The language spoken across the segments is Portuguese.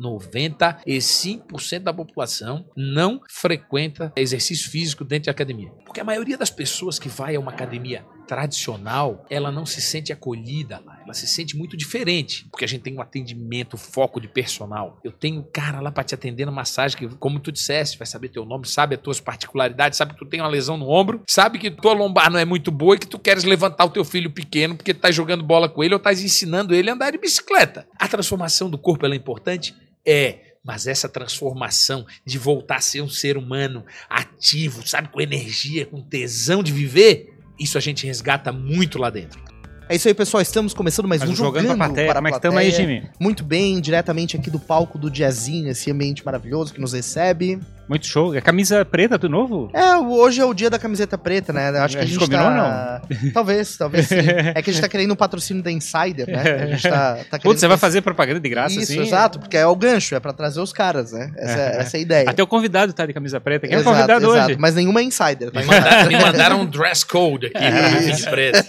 95% da população não frequenta exercício físico dentro de academia. Porque a maioria das pessoas que vai a uma academia tradicional, ela não se sente acolhida lá. Ela se sente muito diferente, porque a gente tem um atendimento, foco de personal. Eu tenho um cara lá para te atender na massagem que, como tu disseste, vai saber teu nome, sabe as tuas particularidades, sabe que tu tem uma lesão no ombro, sabe que tua lombar não é muito boa e que tu queres levantar o teu filho pequeno porque tu tá jogando bola com ele ou estás ensinando ele a andar de bicicleta. A transformação do corpo é importante? É, mas essa transformação de voltar a ser um ser humano ativo, sabe, com energia, com tesão de viver, isso a gente resgata muito lá dentro. É isso aí, pessoal. Estamos começando mais Mas um jogando Jogando pra plateia. para a Como é que estamos aí, Plateia. Jimmy? Muito bem, diretamente aqui do palco do Jazzinho, esse ambiente maravilhoso que nos recebe. Muito show. É camisa preta do novo? É, hoje é o dia da camiseta preta, né? Acho que A a gente gente combinou tá... Talvez, talvez sim. É que a gente tá querendo um patrocínio da Insider, né? A gente tá, tá querendo... Putz, você vai fazer propaganda de graça Isso, assim? exato, porque é o gancho, é pra trazer os caras, né? Essa, é, essa é a ideia. Até o convidado tá de camisa preta. Quem é o convidado exato, hoje? Mas nenhuma é insider. tá? Me mandaram, me mandaram um dress code aqui pra mim de preto.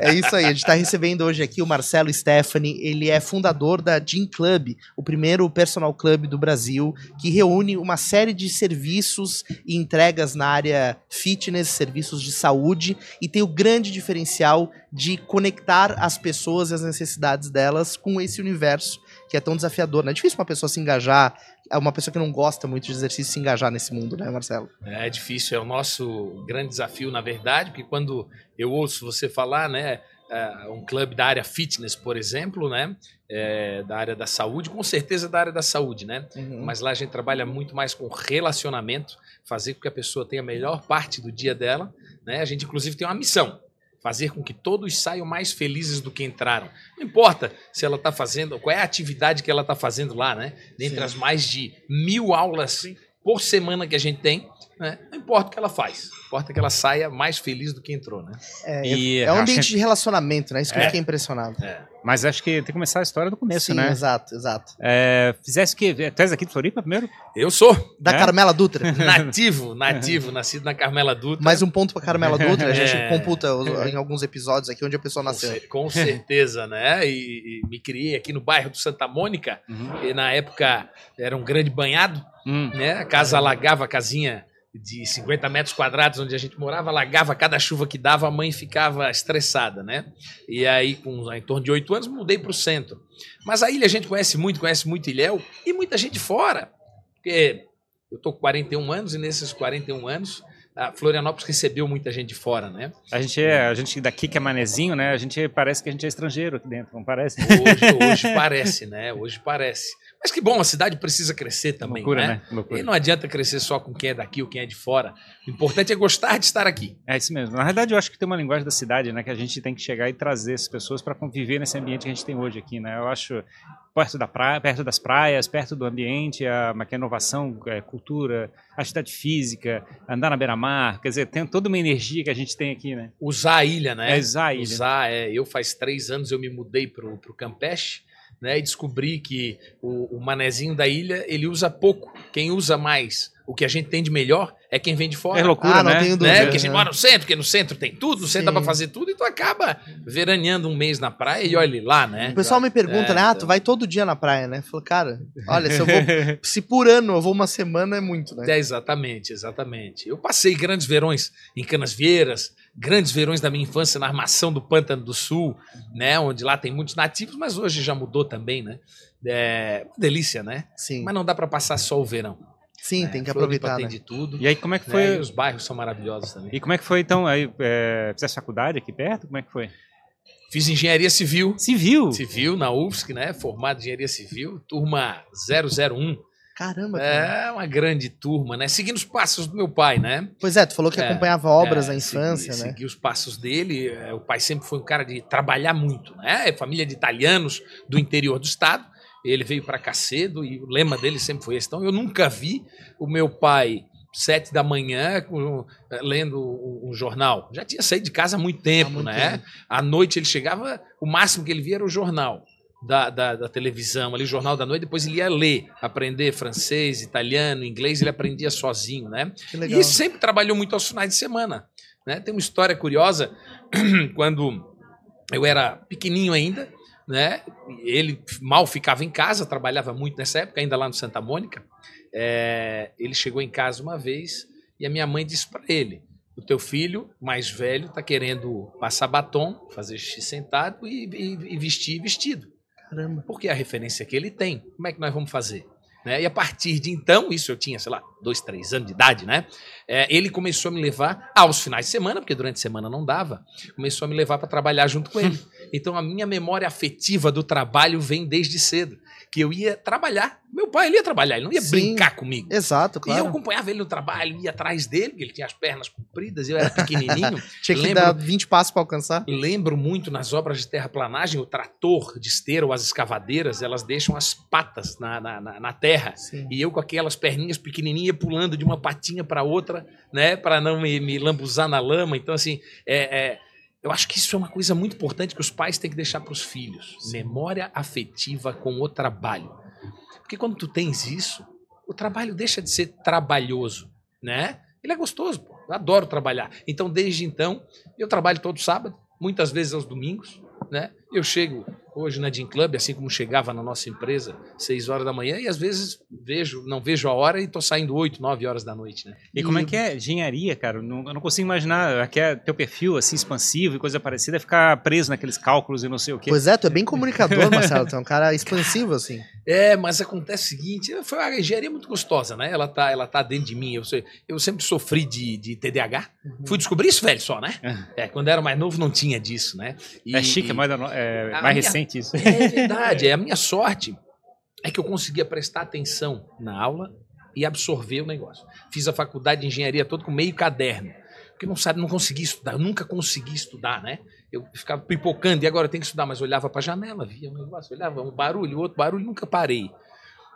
É isso aí, a gente tá recebendo hoje aqui o Marcelo Stephanie, ele é fundador da Gym Club, o primeiro personal club do Brasil, que reúne uma série de serviços e entregas na área fitness, serviços de saúde, e tem o grande diferencial de conectar as pessoas e as necessidades delas com esse universo que é tão desafiador, né? É difícil uma pessoa se engajar, é uma pessoa que não gosta muito de exercício se engajar nesse mundo, né, Marcelo? É difícil, é o nosso grande desafio, na verdade, porque quando eu ouço você falar, né, é, um clube da área fitness, por exemplo, né, é, da área da saúde, com certeza da área da saúde, né, Uhum. mas lá a gente trabalha muito mais com relacionamento, fazer com que a pessoa tenha a melhor parte do dia dela, né, a gente inclusive tem uma missão, fazer com que todos saiam mais felizes do que entraram. Não importa se ela está fazendo, qual é a atividade que ela está fazendo lá, né, dentre Sim. as mais de mil aulas por semana que a gente tem, né? Não importa o que ela faz, importa que ela saia mais feliz do que entrou, né? É, E é um ambiente de relacionamento, né? Isso que eu É. fiquei impressionado. Mas acho que tem que começar a história do começo, Sim, né? exato, exato. É, fizesse que. Tu és aqui de Floripa primeiro? Eu sou Da É? Carmela Dutra. nativo, nativo, nascido na Carmela Dutra. Mais um ponto pra Carmela Dutra. A gente É. computa em alguns episódios aqui onde a pessoa nasceu. com certeza, né? E, e me criei aqui no bairro do Santa Mônica, e na época era um grande banhado, Hum. né? A casa alagava a casinha de 50 metros quadrados onde a gente morava, alagava cada chuva que dava, a mãe ficava estressada, né? E aí, com em torno de oito anos, mudei para o centro. Mas a ilha a gente conhece muito, conhece muito Ilhéu e muita gente fora. Porque eu tô com 41 anos e nesses 41 anos, a Florianópolis recebeu muita gente de fora, né? A gente é, a gente daqui que é manezinho, né? A gente parece que a gente é estrangeiro aqui dentro, não parece? Hoje, hoje parece, né? Hoje parece. Mas que bom, a cidade precisa crescer também, Loucura, né? né? Loucura. E não adianta crescer só com quem é daqui ou quem é de fora. O importante é gostar de estar aqui. É isso mesmo. Na verdade, eu acho que tem uma linguagem da cidade, né? Que a gente tem que chegar e trazer essas pessoas para conviver nesse ambiente que a gente tem hoje aqui, né? Eu acho perto da praia, perto das praias, perto do ambiente, a, uma que é inovação, é, cultura, atividade física, andar na beira-mar, quer dizer, tem toda uma energia que a gente tem aqui, né? Usar a ilha, né? É usar a ilha. Usar, é. Eu faz três anos eu me mudei pro, pro Campeche, né? E descobri que o, o manezinho da ilha, ele usa pouco. Quem usa mais, o que a gente tem de melhor, é quem vem de fora. É loucura, Ah, não né? tenho né? dúvida. Porque a gente mora no centro, porque no centro tem tudo, no centro dá Sim. pra fazer tudo, e tu acaba veraneando um mês na praia e olhe lá, né? O pessoal me pergunta, É, né? Ah, tu então. vai todo dia na praia, né? Eu falo, cara, olha, se eu vou. se por ano eu vou uma semana, é muito, né? É, exatamente, exatamente. Eu passei grandes verões em Canasvieiras, grandes verões da minha infância na armação do Pântano do Sul, né? Onde lá tem muitos nativos, mas hoje já mudou também, né? É uma delícia, né? Sim. Mas não dá pra passar só o verão. Sim, né? tem que Floripa aproveitar, tem né? de tudo. E aí, como é que né? foi? E os bairros são maravilhosos também. E como é que foi, então? Aí, é, fizesse faculdade aqui perto? Como é que foi? Fiz engenharia civil. Civil! Civil na UFSC, né? Formado em engenharia civil, turma 001. Caramba, cara. É uma grande turma, né? Seguindo os passos do meu pai, né? Pois é, tu falou que É, acompanhava obras É, na infância, segui, né? Segui os passos dele. é, O pai sempre foi um cara de trabalhar muito, né? É Família de italianos do interior do estado. Ele veio para cá cedo e o lema dele sempre foi esse. Então eu nunca vi o meu pai sete da manhã eh, lendo um, jornal. Já tinha saído de casa há muito tempo, muito né? tempo. À noite ele chegava, o máximo que ele via era o jornal. Da, da, da televisão, ali, o jornal da noite, depois ele ia ler, aprender francês, italiano, inglês, ele aprendia sozinho, né? E sempre trabalhou muito aos finais de semana. Né? Tem uma história curiosa, quando eu era pequenininho ainda, né? Ele mal ficava em casa, trabalhava muito nessa época, ainda lá no Santa Mônica. É, ele chegou em casa uma vez e a minha mãe disse para ele: o teu filho mais velho está querendo passar batom, fazer xixi sentado e, e, e vestir vestido. Caramba. Porque é a referência que ele tem. Como é que nós vamos fazer? Né? E a partir de então, isso eu tinha, sei lá, dois, três anos de idade, né? É, ele começou a me levar aos finais de semana, porque durante a semana não dava, começou a me levar para trabalhar junto com ele. Então a minha memória afetiva do trabalho vem desde cedo que eu ia trabalhar. Meu pai, ele ia trabalhar, ele não ia Sim. brincar comigo. Exato, E eu claro. acompanhava ele no trabalho, ia atrás dele, porque ele tinha as pernas compridas, eu era pequenininho. Tinha que lembro- dar 20 passos pra alcançar. Lembro muito nas obras de terraplanagem, o trator de esteira ou as escavadeiras, elas deixam as patas na, na, na- na terra. Sim. E eu com aquelas perninhas pequenininhas pulando de uma patinha para outra, né, para não me, me lambuzar na lama. Então, assim, é, é, eu acho que isso é uma coisa muito importante que os pais têm que deixar para os filhos. Memória afetiva com o trabalho. Porque quando tu tens isso, o trabalho deixa de ser trabalhoso, né? Ele é gostoso, pô. Eu adoro trabalhar. Então, desde então, eu trabalho todo sábado, muitas vezes aos domingos, né? Eu chego hoje na Gym Club, assim como chegava na nossa empresa, 6 horas da manhã, e às vezes vejo, não vejo a hora e tô saindo 8, 9 horas da noite, né? E como é que é engenharia, cara? Eu não, eu não consigo imaginar. Aqui é teu perfil, assim, expansivo e coisa parecida, é ficar preso naqueles cálculos e não sei o quê. Pois é, tu é bem comunicador, Marcelo. Tu é um cara expansivo, assim. É, mas acontece o seguinte, foi uma engenharia muito gostosa, né? Ela tá, ela tá dentro de mim. Eu, sei- eu sempre sofri de, de TDAH. Fui descobrir isso velho só, né? É, quando eu era mais novo não tinha disso, né? E- é chique, e- é mais, da no- é mais minha- recente isso. É verdade. É a minha sorte é que eu conseguia prestar atenção na aula e absorver o negócio. Fiz a faculdade de engenharia todo com meio caderno. Porque não sabe, não conseguia estudar, nunca consegui estudar, né? Eu ficava pipocando e agora eu tenho que estudar, mas olhava para a janela, via o negócio, olhava um barulho, outro barulho, nunca parei.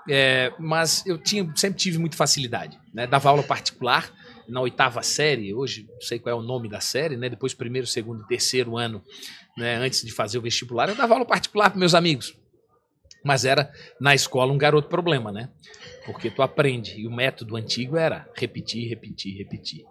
É, mas eu tinha, sempre tive muita facilidade, né? Dava aula particular na oitava série, hoje não sei qual é o nome da série, né? Depois primeiro, segundo e terceiro ano, né? Antes de fazer o vestibular, eu dava aula particular para meus amigos. Mas era na escola um garoto problema, né? Porque tu aprende e o método antigo era repetir, repetir, repetir.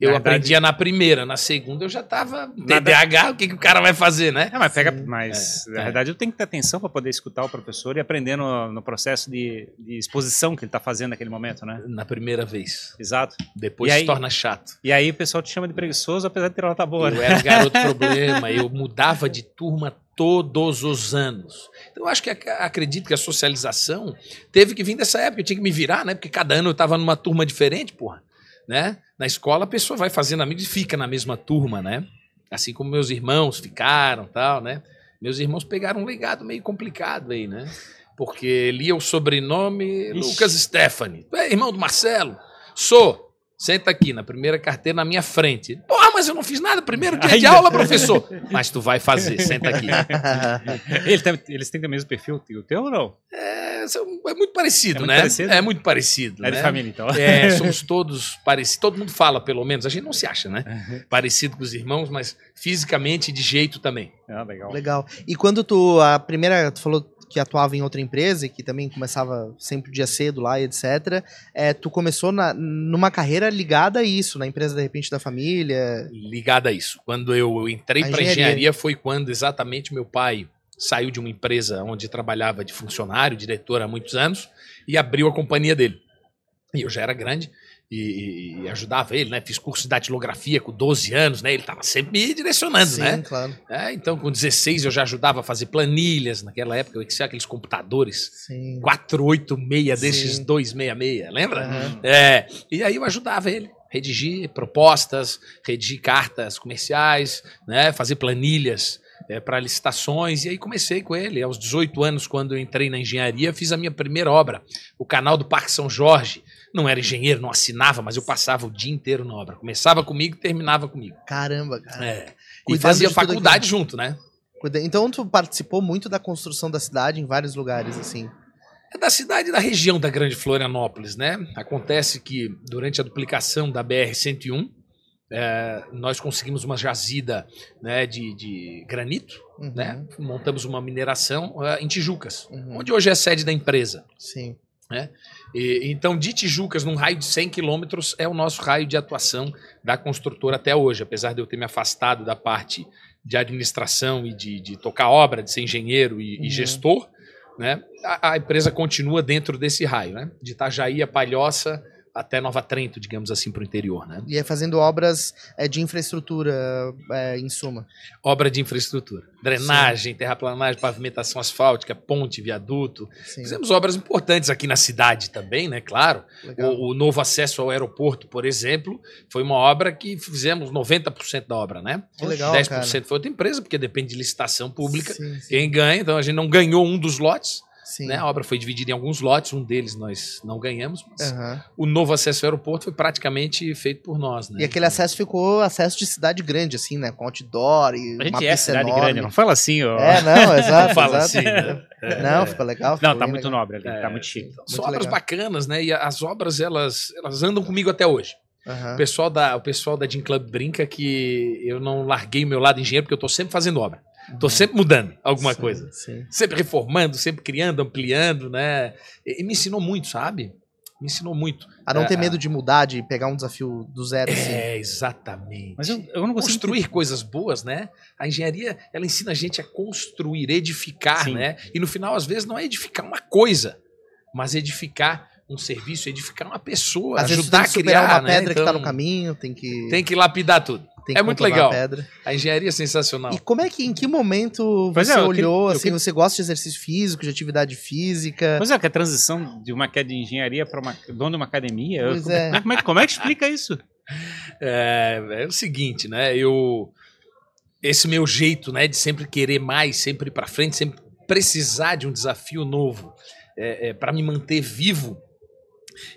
Eu Verdade. aprendia na primeira, na segunda eu já tava TDAH, o que, que o cara vai fazer, né? É, mas pega, mas É, na é. verdade eu tenho que ter atenção para poder escutar o professor e aprender no, no processo de, de exposição que ele está fazendo naquele momento, né? Na primeira vez. Exato. Depois E se aí- torna chato. E aí o pessoal te chama de preguiçoso, apesar de ter nota boa. Eu né? era garoto problema, eu mudava de turma todos os anos. Então eu acho que ac- acredito que a socialização teve que vir dessa época, eu tinha que me virar, né? Porque cada ano eu estava numa turma diferente, porra, né? Na escola a pessoa vai fazendo amigos e fica na mesma turma, né? Assim como meus irmãos ficaram, tal, né? Meus irmãos pegaram um legado meio complicado aí, né? Porque lia o sobrenome Ixi. Lucas Stephanie. É irmão do Marcelo? Sou. Senta aqui na primeira carteira na minha frente. Porra, mas eu não fiz nada. Primeiro dia de Ainda. aula, professor. Mas tu vai fazer, senta aqui. Ele tem- eles têm o mesmo perfil que o teu ou não? É, é muito parecido, É muito né? parecido? É muito parecido. É de né? família, então. É, somos todos parecidos. Todo mundo fala, pelo menos. A gente não se acha, né? Parecido com os irmãos, mas fisicamente de jeito também. Ah, legal. Legal. E quando tu, a primeira, tu falou que atuava em outra empresa e que também começava sempre o dia cedo lá e etc. É, tu começou na, numa carreira ligada a isso, na empresa de repente da família. Ligado a isso. Quando eu entrei para engenharia. engenharia foi quando exatamente meu pai saiu de uma empresa onde trabalhava de funcionário, diretor há muitos anos, e abriu a companhia dele. E eu já era grande e, e ajudava ele, né? Fiz curso de datilografia com 12 anos, né? Ele estava sempre me direcionando, Sim, né? claro. É, então, com 16 eu já ajudava a fazer planilhas. Naquela época, eu aqueles computadores Sim. 486 desses Sim. 266, lembra? Aham. É, e aí eu ajudava ele. Redigir propostas, redigir cartas comerciais, né, fazer planilhas para licitações. E aí comecei com ele. Aos 18 anos, quando eu entrei na engenharia, fiz a minha primeira obra, o canal do Parque São Jorge. Não era engenheiro, não assinava, mas eu passava o dia inteiro na obra. Começava comigo e terminava comigo. Caramba, cara. É. E fazia faculdade junto, né? Então tu participou muito da construção da cidade em vários lugares, assim. É da cidade e da região da Grande Florianópolis, né? Acontece que durante a duplicação da BR-101, é, nós conseguimos uma jazida né, de, de granito, Uhum, né? Montamos uma mineração é, em Tijucas, uhum. onde hoje é a sede da empresa. Sim. E, então, de Tijucas, num raio de 100 quilômetros, é o nosso raio de atuação da construtora até hoje. Apesar de eu ter me afastado da parte de administração e de, de tocar obra, de ser engenheiro e, Uhum. e gestor, né? A, a empresa continua dentro desse raio, né? De Itajaí a Palhoça até Nova Trento, digamos assim, para o interior, né? E é fazendo obras é, de infraestrutura, é, em suma. Obra de infraestrutura. Drenagem, terraplanagem, pavimentação asfáltica, ponte, viaduto. Sim, Fizemos obras importantes aqui na cidade também, né? Claro. O, o novo acesso ao aeroporto, por exemplo, foi uma obra que fizemos 90% da obra, né? Que legal, 10% cara. foi outra empresa, porque depende de licitação pública. Sim, sim, Quem ganha, então a gente não ganhou um dos lotes, sim. Né? A obra foi dividida em alguns lotes, um deles nós não ganhamos, mas Aham. o novo acesso ao aeroporto foi praticamente feito por nós, né? E aquele acesso ficou acesso de cidade grande, assim, né? Com outdoor e A uma gente é cidade enorme. grande, não fala assim, ó. É, não, exato. Não fala exato. assim, né? É. Não, ficou legal. ficou Não, tá muito legal. nobre ali, É, tá muito chique. São Muito obras legal. bacanas, né? E as obras, elas, elas andam comigo até hoje. Aham. O pessoal da, o pessoal da Gym Club brinca que eu não larguei o meu lado engenheiro, porque eu tô sempre fazendo obra. Tô sempre mudando alguma. Sim, coisa. Sim. Sempre reformando, sempre criando, ampliando, né? E, e me ensinou muito, sabe? Me ensinou muito. A não ter É, medo de mudar, de pegar um desafio do zero, assim. É, exatamente. Mas eu, eu não consigo construir coisas boas, né? A engenharia, ela ensina a gente a construir, edificar, Sim. né? E no final, às vezes, não é edificar uma coisa, mas edificar um serviço, edificar uma pessoa, Às vezes ajudar tem a que superar criar, uma né? pedra que tá Então, no caminho, tem que, Tem que lapidar tudo. Tem é que muito contornar a legal. pedra. A engenharia é sensacional. E como é que, em que momento Pois você é, olhou, eu assim, queria- você gosta de exercício físico, de atividade física? Pois é, que a transição de uma queda de engenharia para uma dono de uma academia. Pois como, é. como é, como é que explica isso? É, é o seguinte, né? Eu esse meu jeito, né, de sempre querer mais, sempre ir para frente, sempre precisar de um desafio novo, é, para me manter vivo.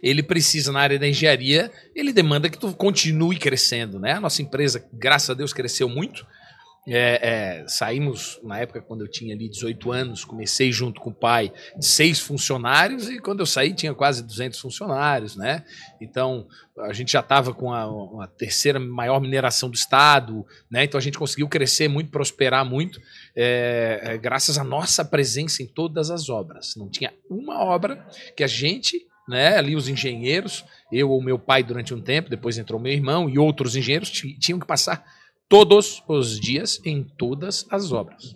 Ele precisa na área da engenharia, ele demanda que tu continue crescendo, né? A nossa empresa, graças a Deus, cresceu muito. É, é, saímos na época quando eu tinha ali 18 anos, comecei junto com o pai de seis funcionários e quando eu saí tinha quase 200 funcionários, né? Então a gente já estava com a, a terceira maior mineração do estado, né? Então a gente conseguiu crescer muito, prosperar muito, é, é, graças à nossa presença em todas as obras. Não tinha uma obra que a gente, né? Ali os engenheiros, eu ou meu pai durante um tempo, depois entrou meu irmão e outros engenheiros ti- tinham que passar todos os dias em todas as obras.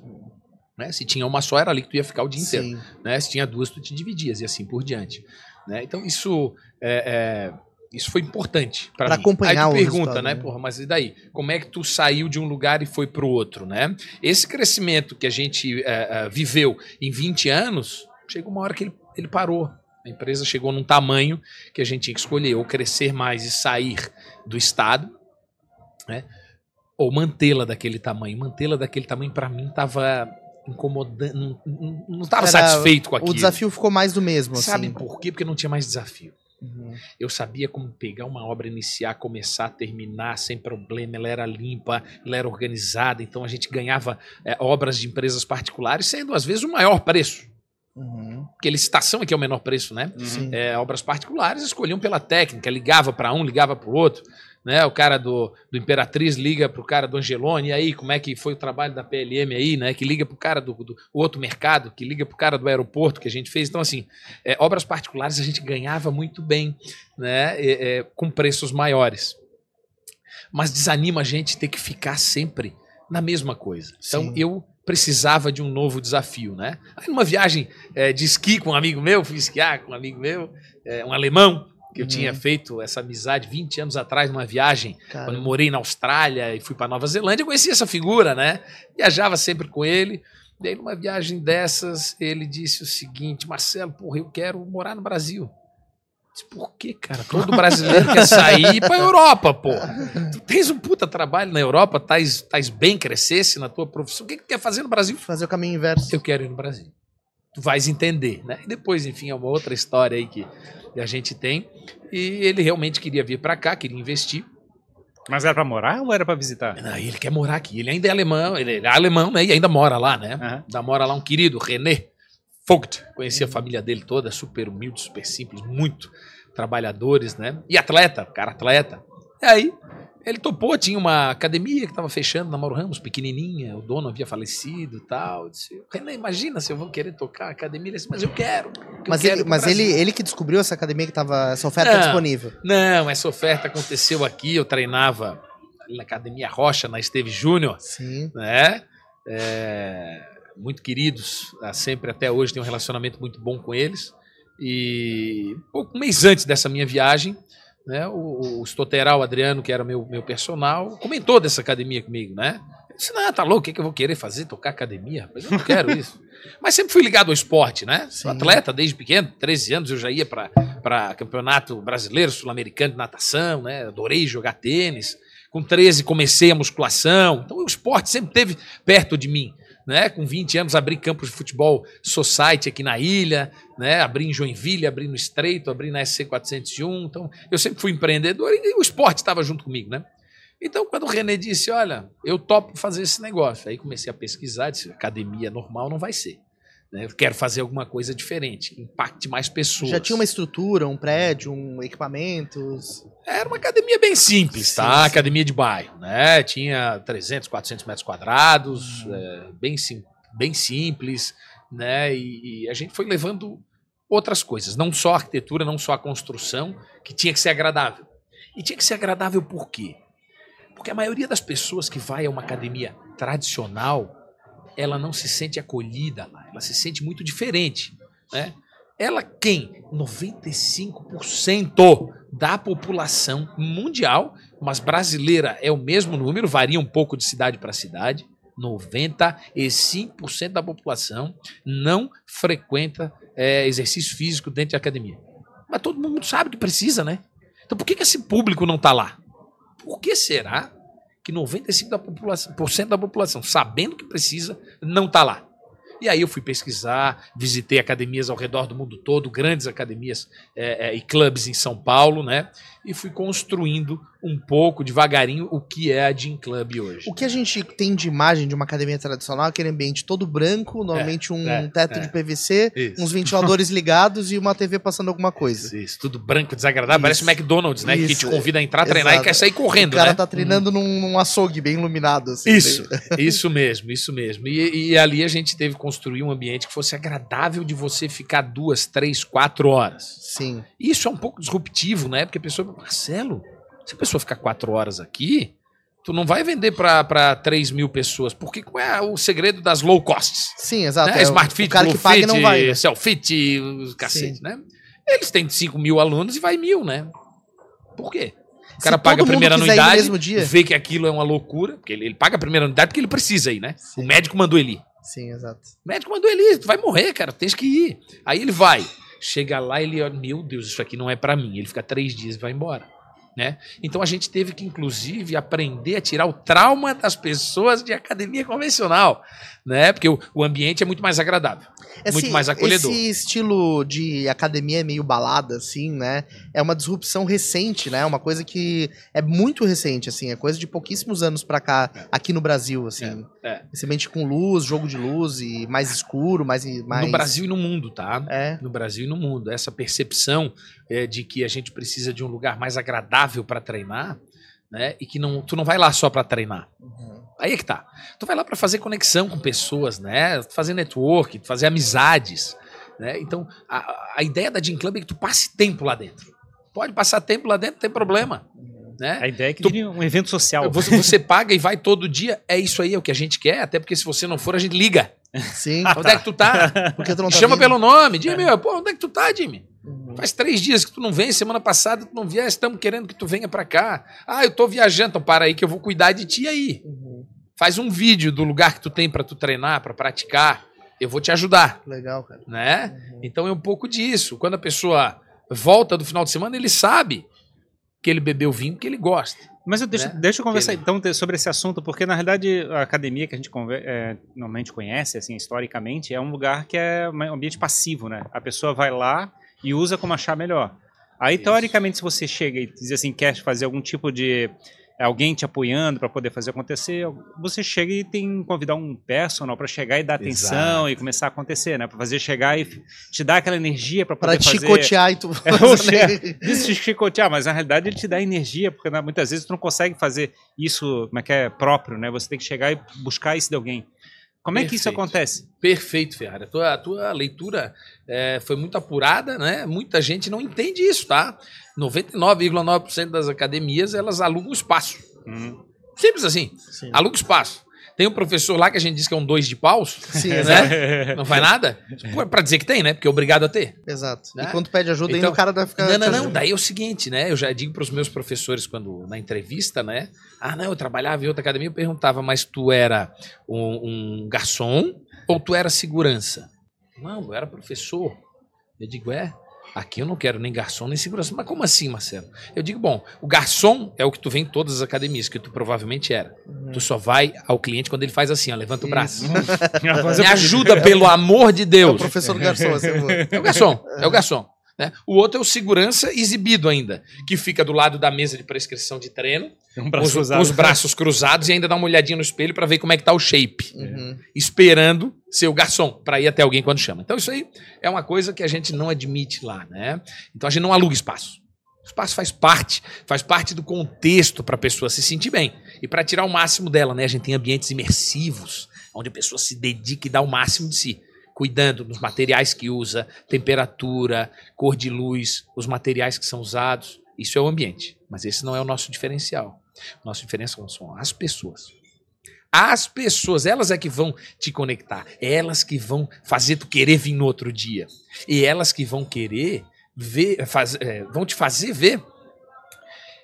Né? Se tinha uma só, era ali que tu ia ficar o dia inteiro né? Se tinha duas, tu te dividias e assim por diante. Né? Então isso é, é, isso foi importante para acompanhar Aí tu pergunta, né? né? Porra, mas e daí? Como é que tu saiu de um lugar e foi para o outro, né? Esse crescimento que a gente é, é, viveu em 20 anos, chegou uma hora que ele, ele parou. A empresa chegou num tamanho que a gente tinha que escolher ou crescer mais e sair do estado, né? Ou mantê-la daquele tamanho. Mantê-la daquele tamanho para mim tava incomodando, não- estava satisfeito com aquilo. O desafio ficou mais do mesmo, Sabe assim. por quê? Porque não tinha mais desafio. Uhum. Eu sabia como pegar uma obra, iniciar, começar, terminar sem problema. Ela era limpa, ela era organizada. Então a gente ganhava é, obras de empresas particulares, sendo às vezes o maior preço. Uhum. Porque licitação aqui é o menor preço, né? Sim. É, obras particulares escolhiam pela técnica, ligava para um, ligava para o outro. Né? O cara do, do Imperatriz liga para o cara do Angelone, e aí, como é que foi o trabalho da PLM aí, né? Que liga para o cara do, do outro mercado, que liga para o cara do aeroporto que a gente fez. Então, assim, é, obras particulares a gente ganhava muito bem, né? É, é, com preços maiores. Mas desanima a gente ter que ficar sempre na mesma coisa. Então, Sim. eu precisava de um novo desafio, né? Aí numa viagem é, de esqui com um amigo meu, fui esquiar com um amigo meu, é, um alemão, que eu Uhum. tinha feito essa amizade 20 anos atrás numa viagem, Cara, quando eu morei na Austrália e fui para Nova Zelândia, eu conhecia essa figura, né? Viajava sempre com ele. E aí, numa viagem dessas, ele disse o seguinte: Marcelo, porra, eu quero morar no Brasil. Por que, cara? Todo brasileiro quer sair e ir pra Europa, porra. Tu tens um puta trabalho na Europa, tais, tais bem, crescesse na tua profissão. O que, que tu quer fazer no Brasil? fazer o caminho inverso. Eu quero ir no Brasil. Tu vais entender, né? E depois, enfim, é uma outra história aí que a gente tem. E ele realmente queria vir para cá, queria investir. Mas era pra morar ou era pra visitar? Não, ele quer morar aqui. Ele ainda é alemão, ele é alemão, né? E ainda mora lá, né? Aham. Ainda mora lá um querido, René Vogt. Conheci a família dele toda, super humilde, super simples, muito trabalhadores, né? E atleta, cara atleta. E aí, ele topou, tinha uma academia que estava fechando na Mauro Ramos, pequenininha, o dono havia falecido e tal. Eu Disse, René, imagina se eu vou querer tocar a academia. Ele disse, mas eu quero. eu Mas, quero ele, pro mas ele, Brasil." ele que descobriu essa academia que tava essa oferta Não. disponível. Não, essa oferta aconteceu aqui, eu treinava na Academia Rocha, na Esteve Júnior, Sim. né? É, muito queridos, ah, sempre até hoje tenho um relacionamento muito bom com eles. E pouco mês antes dessa minha viagem, né, o, o Stoteral Adriano, que era meu, meu personal, comentou dessa academia comigo, né? Eu disse, não, tá louco, o que, que eu vou querer fazer? Tocar academia? Mas eu não quero isso. Mas sempre fui ligado ao esporte, né? Sou Sim. atleta desde pequeno, 13 anos eu já ia para campeonato brasileiro, sul-americano de natação, né? Adorei jogar tênis. Com 13 comecei a musculação. Então o esporte sempre esteve perto de mim. Né? Com 20 anos abri campos de futebol society aqui na ilha, né? Abri em Joinville, abri no Estreito, abri na SC 401. Então eu sempre fui empreendedor e o esporte estava junto comigo, né? Então, quando o René disse, olha, eu topo fazer esse negócio, aí comecei a pesquisar, disse, academia normal não vai ser. Né? Eu quero fazer alguma coisa diferente, impacte mais pessoas. Já tinha uma estrutura, um prédio, um equipamentos. Era uma academia bem simples, Sim, tá? sim. Academia de bairro, né? Tinha 300, 400 metros quadrados, Uhum. é, bem, sim, bem simples, né? E, e a gente foi levando outras coisas, não só a arquitetura, não só a construção, que tinha que ser agradável. E tinha que ser agradável por quê? Porque a maioria das pessoas que vai a uma academia tradicional, ela não se sente acolhida lá, ela se sente muito diferente, né? Ela quem? 95% da população mundial, mas brasileira é o mesmo número, varia um pouco de cidade para cidade. 95% da população não frequenta é, exercício físico dentro de academia. Mas todo mundo sabe que precisa, né? Então por que, que esse público não está lá? Por que será que 95% da população, da população, sabendo que precisa, não está lá? E aí eu fui pesquisar, visitei academias ao redor do mundo todo, grandes academias é, é, e clubes em São Paulo, né? E fui construindo um pouco, devagarinho, o que é a Gym Club hoje. O que a gente tem de imagem de uma academia tradicional é aquele ambiente todo branco, normalmente um é, teto é. de PVC, Isso. uns ventiladores ligados e uma TV passando alguma coisa. Isso, isso, tudo branco, desagradável, Isso. parece o McDonald's, né? Que te convida a entrar, treinar exato. e quer sair correndo, o cara né? tá treinando num, num açougue bem iluminado. Assim, Isso, bem- isso mesmo, isso mesmo. E, e ali a gente teve que construir um ambiente que fosse agradável de você ficar duas, três, quatro horas. Sim. Isso é um pouco disruptivo, né? Porque a pessoa, Marcelo, se a pessoa ficar quatro horas aqui, tu não vai vender para 3 mil pessoas. Porque qual é o segredo das low costs? Sim, exato. né? É, o- Smart Fit, o cara que paga Fit, não vai. né? Selfit, cacete, Sim. né? Eles têm 5 mil alunos e vai mil, né? Por quê? O Se cara paga a primeira anuidade, vê que aquilo é uma loucura, porque ele, ele paga a primeira anuidade porque ele precisa ir, né? Sim. O médico mandou ele ir. Sim, exato. O médico mandou ele ir, tu vai morrer, cara, tens que ir. Aí ele vai, chega lá ele olha, meu Deus, isso aqui não é pra mim. Ele fica três dias e vai embora. Né? Então a gente teve que, inclusive, aprender a tirar o trauma das pessoas de academia convencional, né? Porque o, o ambiente é muito mais agradável, muito mais acolhedor. Esse estilo de academia meio balada, assim, né? É uma disrupção recente, né? Uma coisa que é muito recente, assim. É coisa de pouquíssimos anos pra cá, É. aqui no Brasil, assim. é. Esse ambiente com luz, jogo de luz e mais escuro, mais... mais... No Brasil e no mundo, tá? É, No Brasil e no mundo. Essa percepção é, de que a gente precisa de um lugar mais agradável para treinar, né? E que não, tu não vai lá só para treinar. Aí é que tá. Tu vai lá para fazer conexão com pessoas, né? Fazer network, fazer amizades, né? Então, a, a ideia da Gym Club é que tu passe tempo lá dentro. Pode passar tempo lá dentro, não tem problema, né? A ideia é que Tu- vire um evento social. Você, você paga e vai todo dia, é isso aí, é o que a gente quer, até porque se você não for, a gente liga. sim. Onde é que tu tá? Porque tu não tá Chama vindo. pelo nome. Jimmy, pô, onde é que tu tá, Jimmy? Uhum. Faz três dias que tu não vem, semana passada tu não vier, estamos querendo que tu venha pra cá. Ah, eu tô viajando, então para aí que eu vou cuidar de ti aí. Uhum. Faz um vídeo do lugar que tu tem pra tu treinar, pra praticar. Eu vou te ajudar, Legal, cara. né? Uhum. Então é um pouco disso. Quando a pessoa volta do final de semana, ele sabe que ele bebeu vinho que ele gosta. Mas eu deixa, né? deixa eu conversar então sobre esse assunto, porque na realidade a academia que a gente conver- é, normalmente conhece, assim, historicamente, é um lugar que é um ambiente passivo, né? A pessoa vai lá e usa como achar melhor. Aí, Isso. teoricamente, se você chega e diz assim, quer fazer algum tipo de alguém te apoiando para poder fazer acontecer, você chega e tem que convidar um personal para chegar e dar atenção Exato. e começar a acontecer, né? Para fazer chegar e te dar aquela energia para Pra poder te fazer chicotear e tu... É, Diz te chicotear, mas na realidade ele te dá energia, porque né, muitas vezes tu não consegue fazer isso, como é que é, próprio, né? Você tem que chegar e buscar isso de alguém. Como é que isso acontece? Perfeito, Ferrari. A tua, a tua leitura é, foi muito apurada, né? Muita gente não entende isso, tá? 99,9% das academias elas alugam espaço. Hum, Simples assim. Sim. Aluga espaço. Tem um professor lá que a gente diz que é um dois de paus, Sim, né? Não faz nada? Pô, Pra dizer que tem, né? Porque é obrigado a ter. Exato. Né? E quando pede ajuda, ainda Então, o cara vai ficar. Não, não, não. Daí é o seguinte, né? Eu já digo para os meus professores quando na entrevista, né? Ah, não, eu trabalhava em outra academia. Eu perguntava, mas tu era um, um garçom ou tu era segurança? Não, eu era professor. Eu digo, é. Aqui eu não quero nem garçom nem segurança. Mas como assim, Marcelo? Eu digo, bom, o garçom é o que tu vê em todas as academias, que tu provavelmente era. Tu só vai ao cliente quando ele faz assim, ó, levanta o braço. Me ajuda, pelo amor de É o Deus. professor garçom, assim, É o garçom, é o garçom. Né? O outro é o segurança exibido ainda, que fica do lado da mesa de prescrição de treino, Um com os, com os braços cruzados e ainda dá uma olhadinha no espelho para ver como é que tá o shape, Uhum. esperando ser o garçom para ir até alguém quando chama. Então isso aí é uma coisa que a gente não admite lá, né? Então a gente não aluga espaço. O espaço faz parte, faz parte do contexto para a pessoa se sentir bem e para tirar o máximo dela, né? A gente tem ambientes imersivos, onde a pessoa se dedica e dá o máximo de si, cuidando dos materiais que usa, temperatura, cor de luz, os materiais que são usados. Isso é o ambiente, mas esse não é o nosso diferencial. O nosso diferencial são as pessoas. As pessoas, elas é que vão te conectar, elas que vão fazer tu querer vir no outro dia. E elas que vão querer ver, faz- é, vão te fazer ver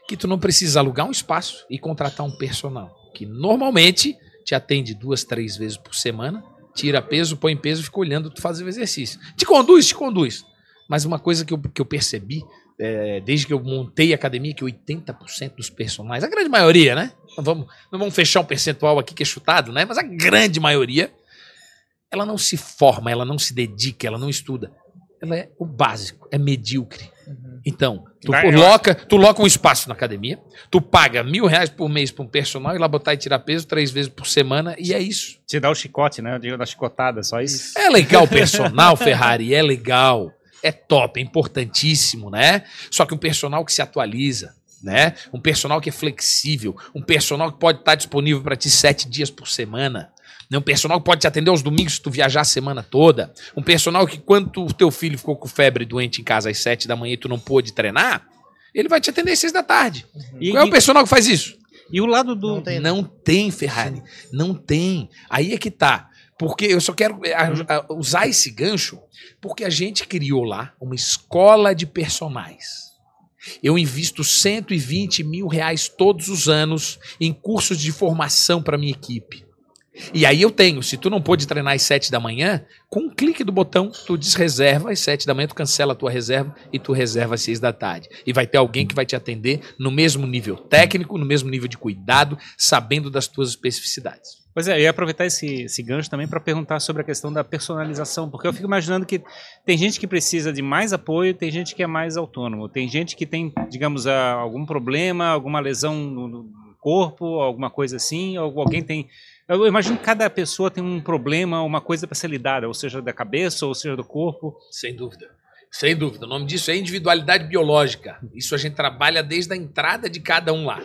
que tu não precisa alugar um espaço e contratar um personal, que normalmente te atende duas, três vezes por semana, tira peso, põe peso fica olhando tu fazer o exercício. Te conduz, te conduz. Mas uma coisa que eu, que eu percebi, é, desde que eu montei a academia, que 80% dos personagens, a grande maioria, né? Não vamos, não vamos fechar um percentual aqui que é chutado, né? Mas a grande maioria, ela não se forma, ela não se dedica, ela não estuda. Ela é o básico, é medíocre. Então, tu Vai, loca, tu loca um espaço na academia, tu paga mil reais por mês para um personal e lá botar e tirar peso três vezes por semana, e é isso. Te dá o chicote, né? Eu digo da chicotada, só isso. É legal o personal, Ferrari, é legal, é top, é importantíssimo, né? Só que um personal que se atualiza, né? Um personal que é flexível, um personal que pode estar disponível para ti sete dias por semana. Né? Um personal que pode te atender aos domingos se tu viajar a semana toda. Um personal que, quando o teu filho ficou com febre doente em casa às sete da manhã e tu não pôde treinar, ele vai te atender às seis da tarde. E, Qual é o personal que faz isso? e o lado do. Não tem. Não tem, Ferrari. Não tem. Aí é que tá. Porque eu só quero a- a- usar esse gancho porque a gente criou lá uma escola de personagens. Eu invisto 120 mil reais todos os anos em cursos de formação para minha equipe. E aí eu tenho, se tu não pôde treinar às 7 da manhã, com um clique do botão, tu desreserva às 7 da manhã, tu cancela a tua reserva e tu reserva às 6 da tarde. E vai ter alguém que vai te atender no mesmo nível técnico, no mesmo nível de cuidado, sabendo das tuas especificidades. Pois é, eu ia aproveitar esse, esse gancho também para perguntar sobre a questão da personalização, porque eu fico imaginando que tem gente que precisa de mais apoio, tem gente que é mais autônomo, tem gente que tem, digamos, ah, algum problema, alguma lesão no, no corpo, alguma coisa assim, ou alguém tem. Eu imagino que cada pessoa tem um problema, uma coisa para ser lidada, ou seja, da cabeça, ou seja, do corpo. Sem dúvida. Sem dúvida. O nome disso é individualidade biológica. Isso a gente trabalha desde a entrada de cada um lá.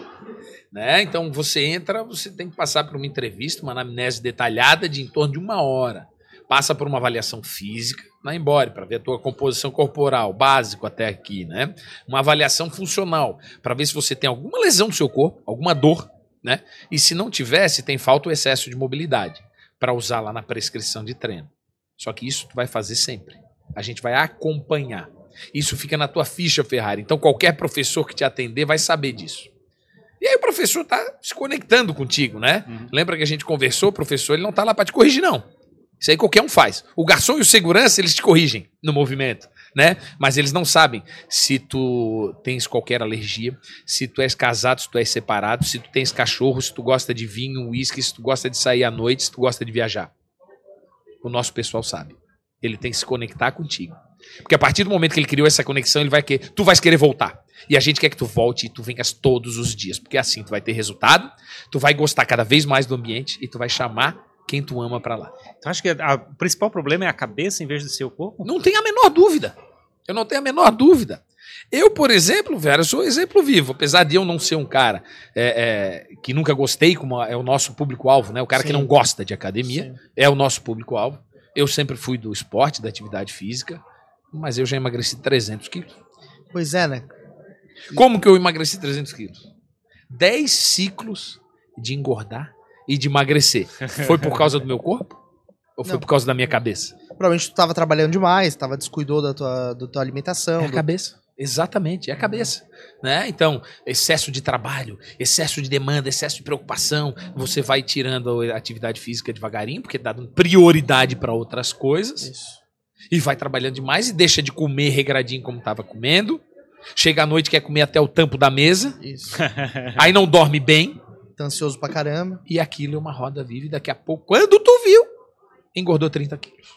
Né? Então você entra, você tem que passar por uma entrevista, uma anamnese detalhada de em torno de uma hora. Passa por uma avaliação física na Embore, para ver a tua composição corporal, básico até aqui, né? Uma avaliação funcional, para ver se você tem alguma lesão no seu corpo, alguma dor, né? E se não tiver, se tem falta ou excesso de mobilidade, para usar lá na prescrição de treino. Só que isso tu vai fazer sempre. A gente vai acompanhar. Isso fica na tua ficha, Ferrari. Então qualquer professor que te atender vai saber disso. E aí o professor tá se conectando contigo, né? Uhum. Lembra que a gente conversou, o professor, ele não tá lá para te corrigir não. Isso aí qualquer um faz. O garçom e o segurança, eles te corrigem no movimento, né? Mas eles não sabem se tu tens qualquer alergia, se tu és casado, se tu és separado, se tu tens cachorro, se tu gosta de vinho, uísque, se tu gosta de sair à noite, se tu gosta de viajar. O nosso pessoal sabe. Ele tem que se conectar contigo. Porque a partir do momento que ele criou essa conexão, ele vai que tu vais querer voltar. E a gente quer que tu volte e tu venhas todos os dias, porque assim tu vai ter resultado, tu vai gostar cada vez mais do ambiente e tu vai chamar quem tu ama pra lá. Então acho que a- o principal problema é a cabeça em vez do seu corpo? Não tem a menor dúvida. Eu não tenho a menor dúvida. Eu, por exemplo, velho, eu sou um exemplo vivo. Apesar de eu não ser um cara é, é, que nunca gostei, como é o nosso público-alvo, né? O cara que Sim. não gosta de academia Sim. é o nosso público-alvo. Eu sempre fui do esporte, da atividade física, mas eu já emagreci 300 quilos. Pois é, né? Como que eu emagreci 300 quilos? 10 ciclos de engordar e de emagrecer? Foi por causa do meu corpo? Ou foi Não. por causa da minha cabeça? Provavelmente tu tava trabalhando demais, tava descuidou da tua, da tua alimentação. É a do- cabeça. Exatamente, é a cabeça. Né? Então, excesso de trabalho, excesso de demanda, excesso de preocupação, você vai tirando a atividade física devagarinho, porque tá dando prioridade para outras coisas, Isso. e vai trabalhando demais e deixa de comer regradinho como estava comendo. Chega à noite quer comer até o tampo da mesa, Isso. aí não dorme bem, Tá ansioso pra caramba. e aquilo é uma roda viva, e daqui a pouco, quando tu viu, engordou 30 quilos.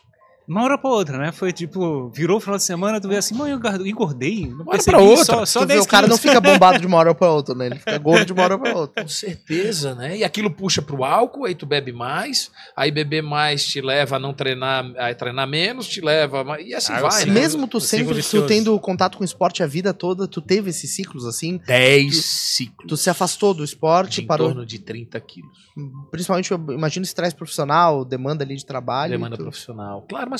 Uma hora pra outra, né? Foi tipo, virou o final de semana, tu vê assim, mãe, eu engor- engordei. Não hora percebi, pra outra. Só, só Tu vê, 10 o cara não fica bombado de uma hora pra outra, né? Ele fica gordo de uma hora pra outra. Com certeza, né? E aquilo puxa pro álcool, aí tu bebe mais, aí beber mais te leva a não treinar, a treinar menos, te leva, e assim Ah, vai, sei. né? Mesmo tu sempre, tu vicioso. tendo contato com o esporte a vida toda, tu teve esses ciclos assim? 10 ciclos. Tu se afastou do esporte, em parou. torno de 30 quilos. Principalmente, eu imagino estresse profissional, demanda ali de trabalho. demanda tu- profissional. Claro, mas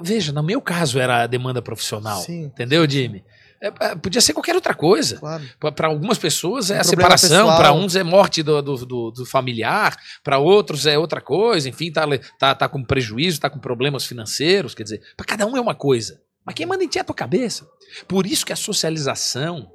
veja, no meu caso era a demanda profissional. Sim, Entendeu, Jimmy? É, é, podia ser qualquer outra coisa. claro. Para algumas pessoas é Um a separação, para uns é morte do, do, do- do familiar, para outros é outra coisa, enfim, tá, tá, tá com prejuízo, tá com problemas financeiros, quer dizer, para cada um é uma coisa. Mas quem manda em ti é a tua cabeça. Por isso que a socialização,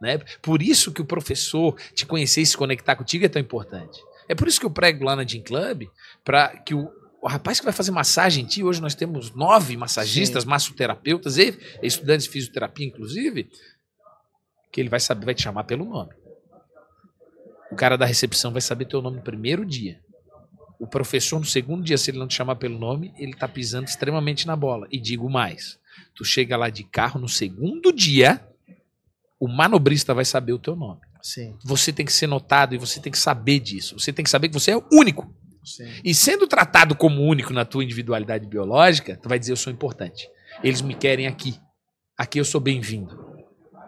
né? Por isso que o professor te conhecer e se conectar contigo é tão importante. É por isso que eu prego lá na Gym Club, para que o, o rapaz que vai fazer massagem em ti, hoje nós temos nove massagistas, massoterapeutas e estudantes de fisioterapia, inclusive, que ele vai saber, vai te chamar pelo nome. O cara da recepção vai saber teu nome no primeiro dia. O professor no segundo dia, se ele não te chamar pelo nome, ele tá pisando extremamente na bola. E digo mais, tu chega lá de carro no segundo dia, o manobrista vai saber o teu nome. Sim, Você tem que ser notado e você tem que saber disso. Você tem que saber que você é único. Sim. E sendo tratado como único na tua individualidade biológica, tu vai dizer eu sou importante. Eles me querem aqui. Aqui eu sou bem-vindo.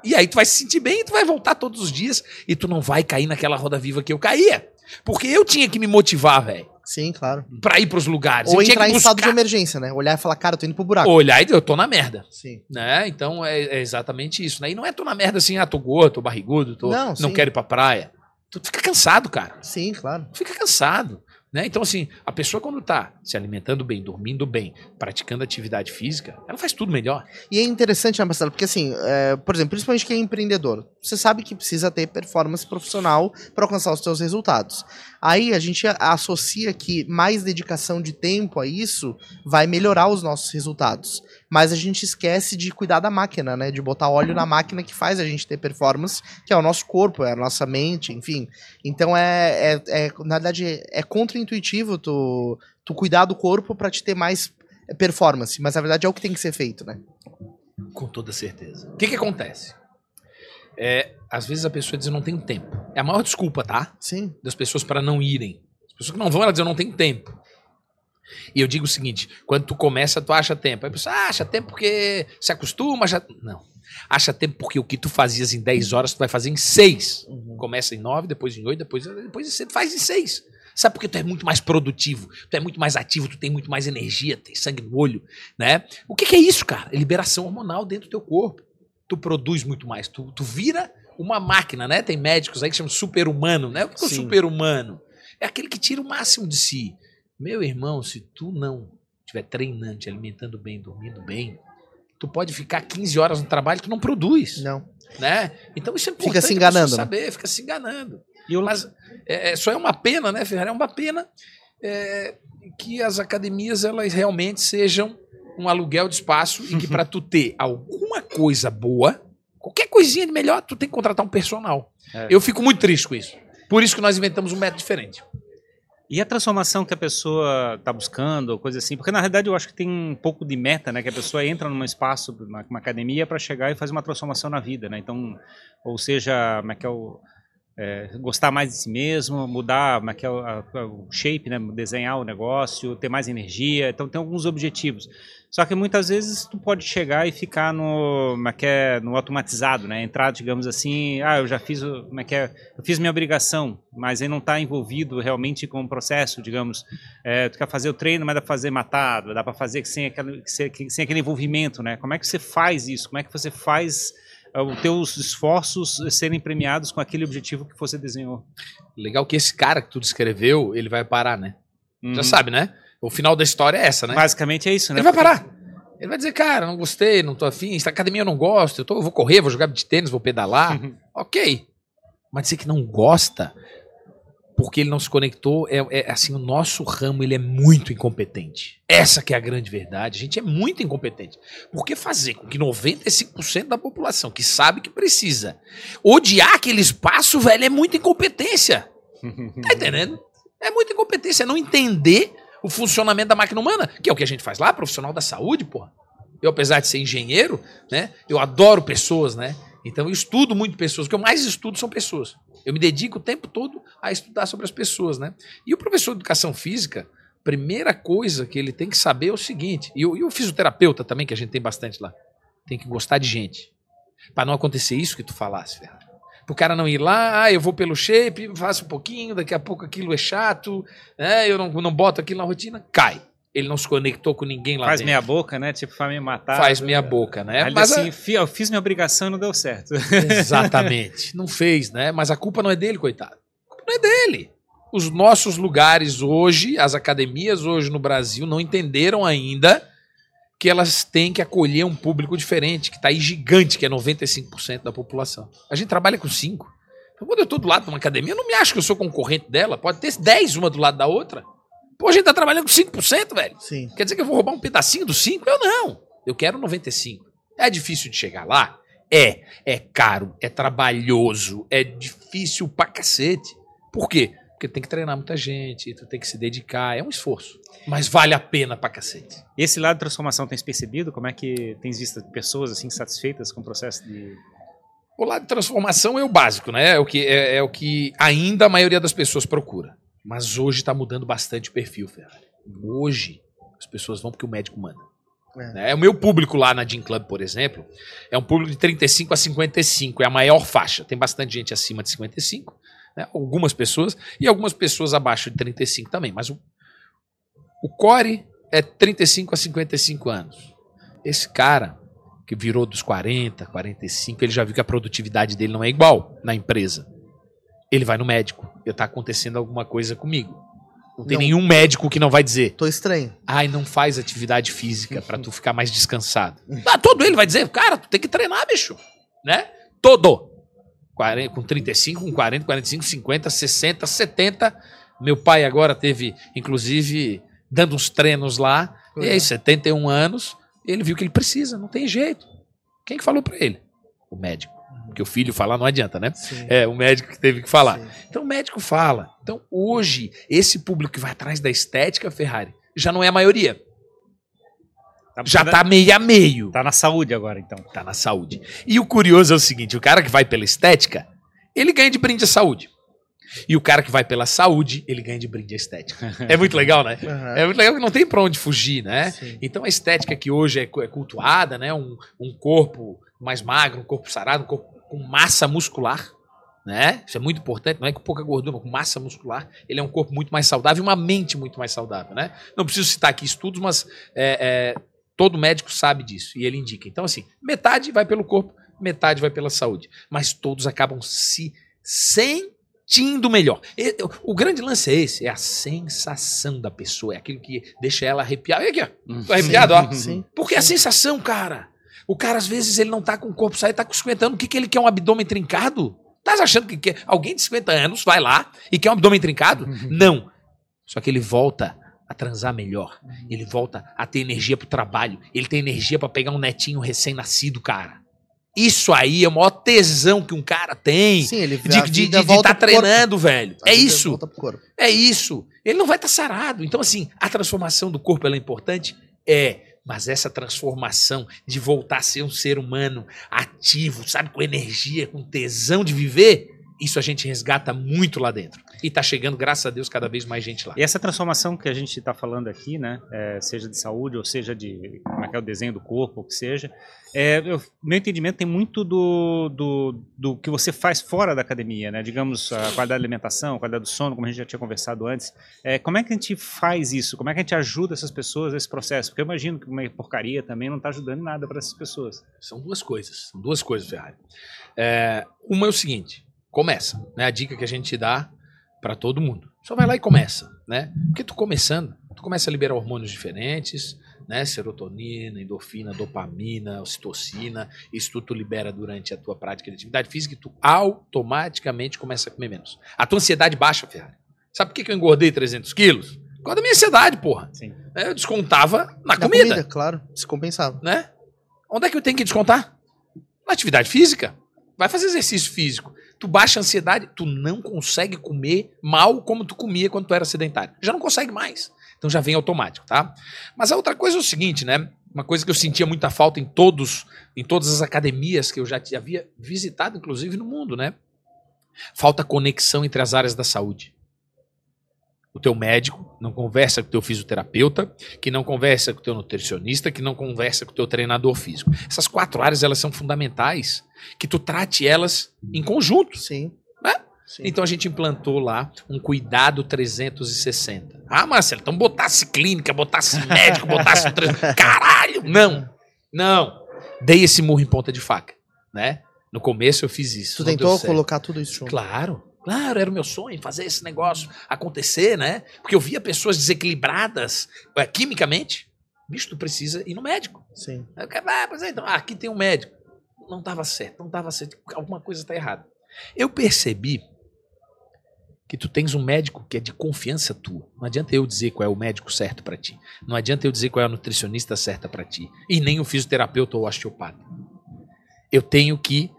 E aí tu vai se sentir bem e tu vai voltar todos os dias e tu não vai cair naquela roda viva que eu caía. Porque eu tinha que me motivar, velho, Sim, claro. pra ir pros lugares. Ou eu entrar em estado de emergência, né? Olhar e falar, cara, eu tô indo pro buraco. olhar e eu tô na merda. Sim. Né? Então é, é exatamente isso. Né? E não é tô na merda assim, ah, tô gordo, tô barrigudo, tô, Não, não, sim. quero ir pra praia. Tu fica cansado, cara. Sim, claro. fica cansado. Né? Então, assim, a pessoa quando tá se alimentando bem, dormindo bem, praticando atividade física, ela faz tudo melhor. E é interessante, né, Marcelo? Porque assim, é, por exemplo, principalmente quem é empreendedor, você sabe que precisa ter performance profissional para alcançar os seus resultados. Aí a gente associa que mais dedicação de tempo a isso vai melhorar os nossos resultados. Mas a gente esquece de cuidar da máquina, né? De botar óleo na máquina que faz a gente ter performance, que é o nosso corpo, é a nossa mente, enfim. Então é, é, é na verdade, é contraintuitivo tu, tu cuidar do corpo para te ter mais performance. Mas na verdade é o que tem que ser feito, né? Com toda certeza. O que, que acontece? É, às vezes a pessoa diz eu não tenho tempo. É a maior desculpa, tá? Sim. Das pessoas para não irem. As pessoas que não vão, elas dizem eu não tenho tempo. E eu digo o seguinte: quando tu começa, tu acha tempo. Aí a pessoa ah, acha tempo porque se acostuma, já. Não. Acha tempo porque o que tu fazias em 10 horas, tu vai fazer em 6. Começa em 9, depois em 8, depois, depois você faz em 6. Sabe porque tu é muito mais produtivo, tu é muito mais ativo, tu tem muito mais energia, tem sangue no olho, né? O que, que é isso, cara? É liberação hormonal dentro do teu corpo. Tu produz muito mais, tu, tu vira uma máquina, né? Tem médicos aí que chamam super-humano, né? O que é o super-humano? É aquele que tira o máximo de si. Meu irmão, se tu não estiver treinando, te alimentando bem, dormindo bem, tu pode ficar 15 horas no trabalho e tu não produz, Não. né? Então isso é Fica importante se a pessoa enganando, né? saber, fica se enganando. E eu, Mas é, é, só é uma pena, né, Ferrari? É uma pena é, que as academias elas realmente sejam um aluguel de espaço e que para tu ter alguma coisa boa, qualquer coisinha de melhor, tu tem que contratar um personal. É. Eu fico muito triste com isso. Por isso que nós inventamos um método diferente. E a transformação que a pessoa está buscando, coisa assim, porque na realidade eu acho que tem um pouco de meta, né? Que a pessoa entra num espaço, numa, uma academia, para chegar e fazer uma transformação na vida, né? Então, ou seja, como é que é o. é, gostar mais de si mesmo, mudar é o, a- o shape, né? desenhar o negócio, ter mais energia. Então tem alguns objetivos. Só que muitas vezes tu pode chegar e ficar no, é é, no automatizado, né? Entrar, digamos assim, ah, eu já fiz, como é que é, eu fiz minha obrigação, mas aí não está envolvido realmente com o processo, digamos. É, tu quer fazer o treino, mas dá para fazer matado, dá para fazer sem aquele, sem aquele envolvimento, né? Como é que você faz isso? Como é que você faz os teus esforços serem premiados com aquele objetivo que você desenhou. Legal que esse cara que tu descreveu, ele vai parar, né? Uhum. Já sabe, né? O final da história é essa, né? Basicamente é isso, né? Ele vai parar. Ele vai dizer, cara, não gostei, não tô afim, essa academia eu não gosto, eu, tô, eu vou correr, vou jogar de tênis, vou pedalar. Uhum. ok. Mas dizer que não gosta porque ele não se conectou, é, é, assim, o nosso ramo ele é muito incompetente. Essa que é a grande verdade. A gente é muito incompetente. Porque fazer com que 95% da população que sabe que precisa odiar aquele espaço, velho, é muita incompetência. Tá entendendo? É muita incompetência. É não entender o funcionamento da máquina humana, que é o que a gente faz lá, profissional da saúde, porra. Eu, apesar de ser engenheiro, né, eu adoro pessoas, né? Então eu estudo muito pessoas. O que eu mais estudo são pessoas. Eu me dedico o tempo todo a estudar sobre as pessoas, né? E o professor de educação física, primeira coisa que ele tem que saber é o seguinte, e o, e o fisioterapeuta também, que a gente tem bastante lá, tem que gostar de gente. Para não acontecer isso que tu falasse, Ferrari. Pro cara não ir lá, ah, eu vou pelo shape, faço um pouquinho, daqui a pouco aquilo é chato, né, eu não, não boto aquilo na rotina, cai. Ele não se conectou com ninguém lá Faz dentro. meia boca, né? Tipo, faz me matar. Faz meia boca, né? Ali, Mas assim, eu fiz minha obrigação e não deu certo. Exatamente. Não fez, né? Mas a culpa não é dele, coitado. A culpa não é dele. Os nossos lugares hoje, as academias hoje no Brasil, não entenderam ainda que elas têm que acolher um público diferente, que está aí gigante, que é 95% da população. A gente trabalha com 5. Então, quando eu estou do lado de uma academia, eu não me acho que eu sou concorrente dela. Pode ter 10 uma do lado da outra. Pô, a gente tá trabalhando com 5%, velho. Sim. Quer dizer que eu vou roubar um pedacinho do 5? Eu não. Eu quero 95. É difícil de chegar lá? É. É caro, é trabalhoso, é difícil pra cacete. Por quê? Porque tem que treinar muita gente, tu tem que se dedicar, é um esforço. Mas vale a pena pra cacete. Esse lado de transformação tens percebido? Como é que tens visto pessoas assim satisfeitas com o processo de. O lado de transformação é o básico, né? É o que, é, é o que ainda a maioria das pessoas procura. Mas hoje está mudando bastante o perfil, Ferrari. Hoje as pessoas vão porque o médico manda. É. né? O meu público lá na Gym Club, por exemplo, é um público de 35 a 55, é a maior faixa. Tem bastante gente acima de 55, né? algumas pessoas, e algumas pessoas abaixo de 35 também. Mas o, o core é 35 a 55 anos. Esse cara que virou dos 40, 45, ele já viu que a produtividade dele não é igual na empresa. Ele vai no médico. Tá acontecendo alguma coisa comigo. Não tem Não. nenhum médico que não vai dizer, Tô estranho. ai, não faz atividade física pra tu ficar mais descansado. Ah, todo ele vai dizer, cara, tu tem que treinar, bicho. Né? Todo. 40, com 35, com 40, 45, 50, 60, 70. Meu pai agora teve, inclusive, dando uns treinos lá. E aí, 71 anos, ele viu que ele precisa, não tem jeito. Quem que falou pra ele? O médico. Porque o filho falar não adianta, né? Sim. É, o médico que teve que falar. Sim. Então o médico fala. Então hoje, esse público que vai atrás da estética, Ferrari, já não é a maioria. Já tá meio a meio. Tá na saúde agora, então. Tá na saúde. E o curioso é o seguinte: o cara que vai pela estética, ele ganha de brinde a saúde. E o cara que vai pela saúde, ele ganha de brinde a estética. É muito legal, né? Aham. É muito legal que não tem pra onde fugir, né? Sim. Então a estética que hoje é é cultuada, né? Um, um corpo mais magro, um corpo sarado, um corpo com massa muscular, né? Isso é muito importante, não é com pouca gordura, mas com massa muscular. Ele é um corpo muito mais saudável e uma mente muito mais saudável, né? Não preciso citar aqui estudos, mas é, é, todo médico sabe disso e ele indica. Então, assim, metade vai pelo corpo, metade vai pela saúde. Mas todos acabam se sentindo melhor. E- O grande lance é esse, é a sensação da pessoa, é aquilo que deixa ela arrepiar. Olha aqui, ó. Tô arrepiado, ó. Sim. Porque é a sensação, cara. O cara, às vezes, ele não tá com o corpo saído, tá com 50 anos. O que, que ele quer? Um abdômen trincado? Tá achando que quer? Alguém de 50 anos vai lá e quer um abdômen trincado? Não. Só que ele volta a transar melhor. Ele volta a ter energia pro trabalho. Ele tem energia pra pegar um netinho recém-nascido, cara. Isso aí é o maior tesão que um cara tem. Sim, ele De de- de estar pro corpo. treinando, velho. A É isso. É isso. Ele não vai estar sarado. Então, assim, a transformação do corpo ela é importante? É. Mas essa transformação de voltar a ser um ser humano ativo, sabe, com energia, com tesão de viver, isso a gente resgata muito lá dentro. E tá chegando, graças a Deus, cada vez mais gente lá. E essa transformação que a gente está falando aqui, né, é, seja de saúde ou seja de como é que é o desenho do corpo, ou que seja, é, eu, meu entendimento tem muito do, do, do que você faz fora da academia, né? Digamos, a qualidade da alimentação, a qualidade do sono, como a gente já tinha conversado antes. É, como é que a gente faz isso? Como é que a gente ajuda essas pessoas nesse processo? Porque eu imagino que uma porcaria também não está ajudando nada para essas pessoas. São duas coisas. São duas coisas, Ferrari. É, uma é o seguinte: começa. Né? A dica que a gente dá para todo mundo. Só vai lá e começa, né? Porque tu começando, tu começa a liberar hormônios diferentes, né? Serotonina, endorfina, dopamina, ocitocina. Isso tudo tu libera durante a tua prática de atividade física e tu automaticamente começa a comer menos. A tua ansiedade baixa, Ferrari. Sabe por que que eu engordei 300 quilos? Por causa da minha ansiedade, porra. Sim. Eu descontava na, Na comida, comida, claro. Se compensava. né? Onde é que eu tenho que descontar? Na atividade física. Vai fazer exercício físico. Tu baixa a ansiedade, tu não consegue comer mal como tu comia quando tu era sedentário. Já não consegue mais. Então já vem automático, tá? Mas a outra coisa é o seguinte, né? Uma coisa que eu sentia muita falta em todos, em todas as academias que eu já havia visitado, inclusive no mundo, né? Falta conexão entre as áreas da saúde. O teu médico não conversa com o teu fisioterapeuta, que não conversa com o teu nutricionista, que não conversa com o teu treinador físico. Essas quatro áreas elas são fundamentais, que tu trate elas em conjunto. Sim. Né? Sim. Então a gente implantou lá um cuidado 360. Ah, Marcelo, então botasse clínica, botasse médico, botasse. Caralho! Não! Não! Dei esse murro em ponta de faca, né? No começo eu fiz isso. Tu tentou colocar tudo isso junto. Claro, claro, era o meu sonho fazer esse negócio acontecer, né? Porque eu via pessoas desequilibradas eh, quimicamente. Bicho, tu precisa ir no médico. Sim. Aí o ah, pois é, então, ah, aqui tem um médico. Não dava certo, não dava certo. Alguma coisa está errada. Eu percebi que tu tens um médico que é de confiança tua. Não adianta eu dizer qual é o médico certo para ti. Não adianta eu dizer qual é a nutricionista certa para ti. E nem o fisioterapeuta ou osteopata. Eu tenho que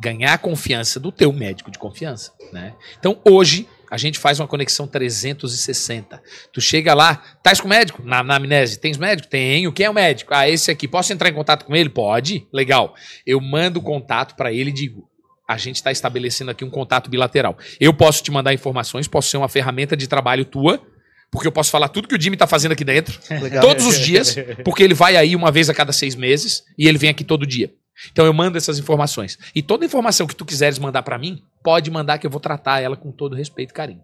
ganhar a confiança do teu médico de confiança, né? Então hoje a gente faz uma conexão 360. Tu chega lá, tais com o médico? Na, na amnese, tens médico? Tenho. Quem é o médico? Ah, esse aqui. Posso entrar em contato com ele? Pode. Legal. Eu mando o contato para ele e digo: a gente está estabelecendo aqui um contato bilateral. Eu posso te mandar informações, posso ser uma ferramenta de trabalho tua, porque eu posso falar tudo que o Jimmy está fazendo aqui dentro, Legal. todos os dias, porque ele vai aí uma vez a cada seis meses e ele vem aqui todo dia. Então eu mando essas informações. E toda informação que tu quiseres mandar para mim, pode mandar que eu vou tratar ela com todo respeito e carinho.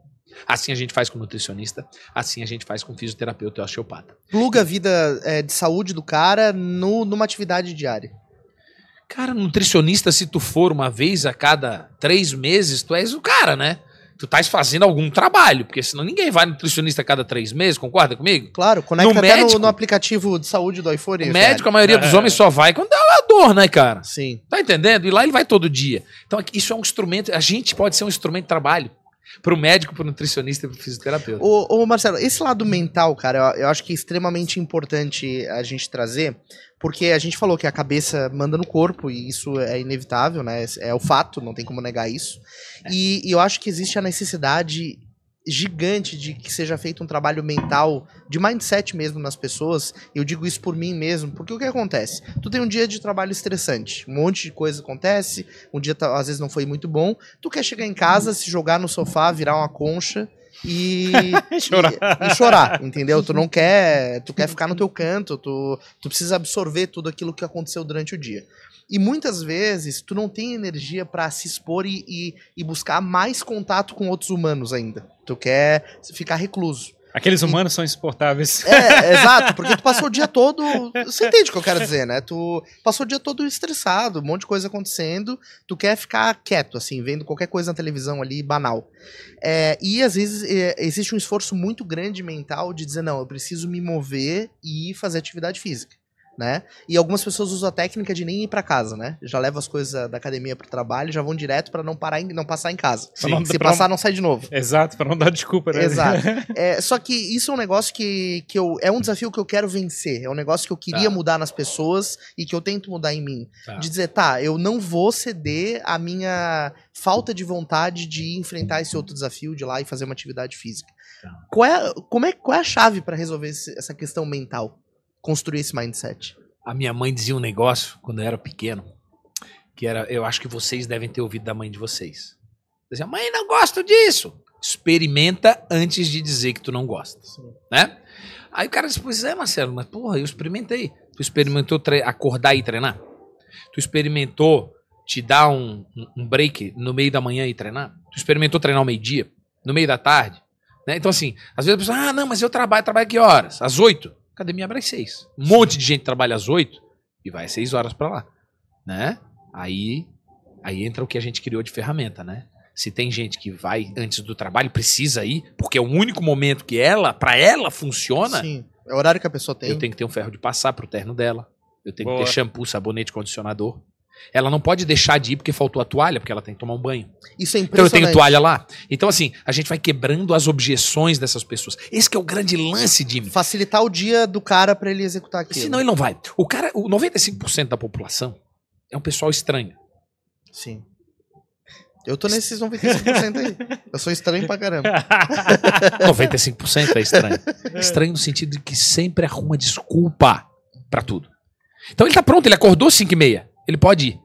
Assim a gente faz com nutricionista, assim a gente faz com fisioterapeuta e osteopata. Pluga a vida é, de saúde do cara no, numa atividade diária. Cara, nutricionista, se tu for uma vez a cada três meses, tu és o cara, né? Tu estás fazendo algum trabalho, porque senão ninguém vai no nutricionista a cada três meses, concorda comigo? Claro, conecta No até no, médico- no aplicativo de saúde do iPhone. O médico, a maioria dos É. homens só vai quando dá uma dor, né, cara? Sim. Tá entendendo? E lá ele vai todo dia. Então isso é um instrumento, a gente pode ser um instrumento de trabalho pro médico, pro nutricionista e pro fisioterapeuta. Ô, ô, Marcelo, esse lado mental, cara, eu, eu acho que é extremamente importante a gente trazer, porque a gente falou que a cabeça manda no corpo, e isso é inevitável, né? É o fato, não tem como negar isso. E, e eu acho que existe a necessidade gigante de que seja feito um trabalho mental, de mindset mesmo nas pessoas. Eu digo isso por mim mesmo, porque o que acontece? Tu tem um dia de trabalho estressante, um monte de coisa acontece, um dia tá- às vezes não foi muito bom, tu quer chegar em casa, se jogar no sofá, virar uma concha e Chorar. E, e chorar, entendeu? Tu não quer, tu quer ficar no teu canto, tu, tu precisa absorver tudo aquilo que aconteceu durante o dia. E muitas vezes tu não tem energia pra se expor e, e, e buscar mais contato com outros humanos ainda. Tu quer ficar recluso. Aqueles humanos são insuportáveis. É, exato, porque tu passou o dia todo. Você entende o que eu quero dizer, né? Tu passou o dia todo estressado, um monte de coisa acontecendo, tu quer ficar quieto, assim, vendo qualquer coisa na televisão ali, banal. É, e às vezes é, existe um esforço muito grande mental de dizer, não, eu preciso me mover e fazer atividade física. Né? E algumas pessoas usam a técnica de nem ir pra casa, né? Já levam as coisas da academia pro trabalho já vão direto pra não parar, em- não passar em casa. Não- Se pra não- passar, não sai de novo. Exato, pra não dar desculpa, né? Exato. É, só que isso é um negócio que, que eu, é um desafio que eu quero vencer. É um negócio que eu queria Tá. mudar nas pessoas e que eu tento mudar em mim. Tá. De dizer, tá, eu não vou ceder a minha falta de vontade de enfrentar esse outro desafio, de ir lá e fazer uma atividade física. Tá. Qual, é, como é, qual é a chave pra resolver esse- essa questão mental? Construir esse mindset. A minha mãe dizia um negócio quando eu era pequeno, que era, eu acho que vocês devem ter ouvido da mãe de vocês. Dizer, mãe, não gosto disso. Experimenta antes de dizer que tu não gosta. Né? Aí o cara diz, pois é, Marcelo, mas porra, eu experimentei. Tu experimentou acordar e treinar? Tu experimentou te dar um, um, break no meio da manhã e treinar? Tu experimentou treinar ao meio-dia? No meio da tarde? Né? Então, assim, às vezes a pessoa, ah, não, mas eu trabalho, trabalho que horas? Às oito. Academia abre às seis. Um monte de gente trabalha às oito e vai às seis horas para lá. Né? Aí, aí entra o que a gente criou de ferramenta, né? Se tem gente que vai antes do trabalho, precisa ir, porque é o único momento que ela, para ela, funciona. Sim, é o horário que a pessoa tem. Eu tenho que ter um ferro de passar pro terno dela. Eu tenho Boa. que ter shampoo, sabonete, condicionador. Ela não pode deixar de ir porque faltou a toalha, porque ela tem que tomar um banho. Isso é impressionante. Então eu tenho toalha lá. Então, assim, a gente vai quebrando as objeções dessas pessoas. Esse é o grande lance, Jimmy. Facilitar o dia do cara para ele executar aquilo. Senão ele não vai. O cara, o 95% da população é um pessoal estranho. Sim. Eu tô nesses 95% aí. Eu sou estranho pra caramba. 95% é estranho. Estranho no sentido de que sempre arruma desculpa para tudo. Então ele tá pronto, ele acordou 5 e meia. Ele pode ir.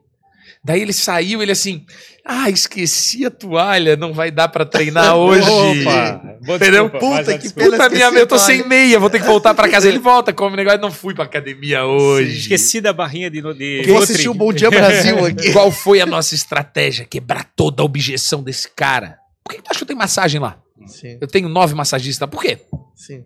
Daí ele saiu, ele assim, ah, esqueci a toalha, não vai dar para treinar hoje. Opa, Entendeu? Puta que puta minha, eu tô sem meia, vou ter que voltar para casa. Ele volta, come negócio, não fui pra academia hoje. Sim, esqueci da barrinha de... de vou assistir o Bom Dia Brasil aqui. Qual foi a nossa estratégia? Quebrar toda a objeção desse cara. Por que tu acha que eu tenho massagem lá? Sim. Eu tenho nove massagistas, por quê? Sim.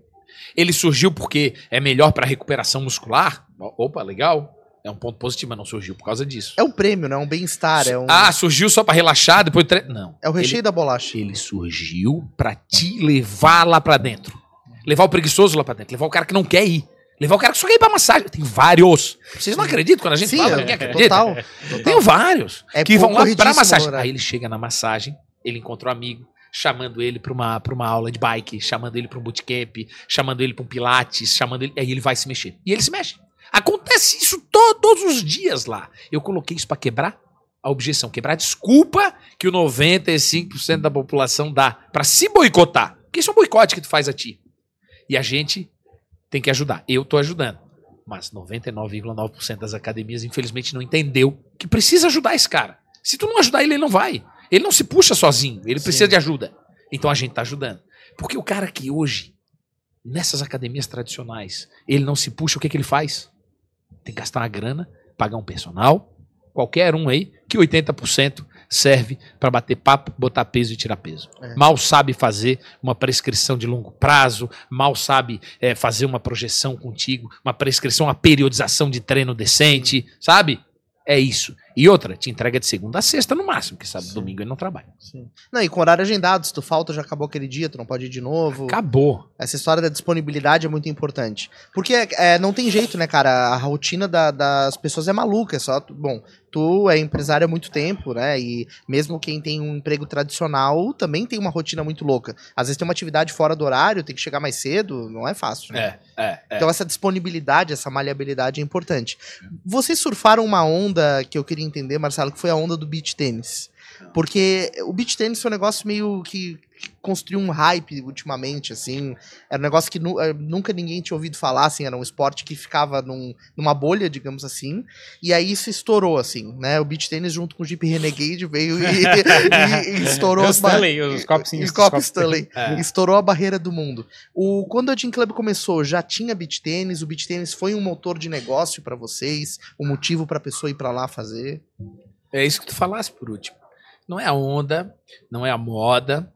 Ele surgiu porque é melhor para recuperação muscular? Opa, legal. É um ponto positivo, mas não surgiu por causa disso. É um prêmio, não é um bem-estar. É um... Ah, surgiu só para relaxar, depois. Tre... Não. É o recheio ele, da bolacha. Ele surgiu para te levar lá para dentro. Levar o preguiçoso lá para dentro. Levar o cara que não quer ir. Levar o cara que só quer ir pra massagem. Tem vários. Vocês não acreditam quando a gente Sim, fala? É, acredita? Total, total. Tem vários é que vão lá pra massagem. Aí ele chega na massagem, ele encontra um amigo, chamando ele para uma, pra uma aula de bike, chamando ele para um bootcamp, chamando ele para um pilates, chamando ele. Aí ele vai se mexer. E ele se mexe. Acontece isso todos os dias lá. Eu coloquei isso para quebrar a objeção, quebrar a desculpa que o 95% da população dá para se boicotar. Porque isso é um boicote que tu faz a ti. E a gente tem que ajudar. Eu tô ajudando. Mas 99,9% das academias, infelizmente, não entendeu que precisa ajudar esse cara. Se tu não ajudar ele, ele não vai. Ele não se puxa sozinho. Ele Sim. precisa de ajuda. Então a gente tá ajudando. Porque o cara que hoje, nessas academias tradicionais, ele não se puxa, o que, que ele faz? Tem que gastar uma grana, pagar um personal, qualquer um aí, que 80% serve para bater papo, botar peso e tirar peso. É. Mal sabe fazer uma prescrição de longo prazo, mal sabe é, fazer uma projeção contigo, uma prescrição, uma periodização de treino decente, sabe? É isso. E outra, te entrega de segunda a sexta no máximo, que sabe, Sim. domingo ele não trabalha. Sim. Não, e com horário agendado, se tu falta, já acabou aquele dia, tu não pode ir de novo. Acabou. Essa história da disponibilidade é muito importante. Porque é, não tem jeito, né, cara? A rotina da, das pessoas é maluca, é só. Bom, tu é empresário há muito tempo, né? E mesmo quem tem um emprego tradicional também tem uma rotina muito louca. Às vezes tem uma atividade fora do horário, tem que chegar mais cedo, não é fácil, né? É, é, é. Então essa disponibilidade, essa maleabilidade é importante. Vocês surfaram uma onda que eu queria entender, Marcelo, que foi a onda do beach tênis. Porque o beach tênis foi um negócio meio que construiu um hype ultimamente, assim. Era um negócio que nu eh, nunca ninguém tinha ouvido falar, assim. Era um esporte que ficava num, numa bolha, digamos assim. E aí isso estourou, assim, né? O beach tênis junto com o Jeep Renegade veio e, e, e estourou... os Stanley, os copos Stanley. É. Estourou a barreira do mundo. O, quando a Team Club começou, já tinha beach tênis? O beach tênis foi um motor de negócio para vocês? Um motivo para a pessoa ir para lá fazer? É isso que tu falasse por último. Não é a onda, não é a moda,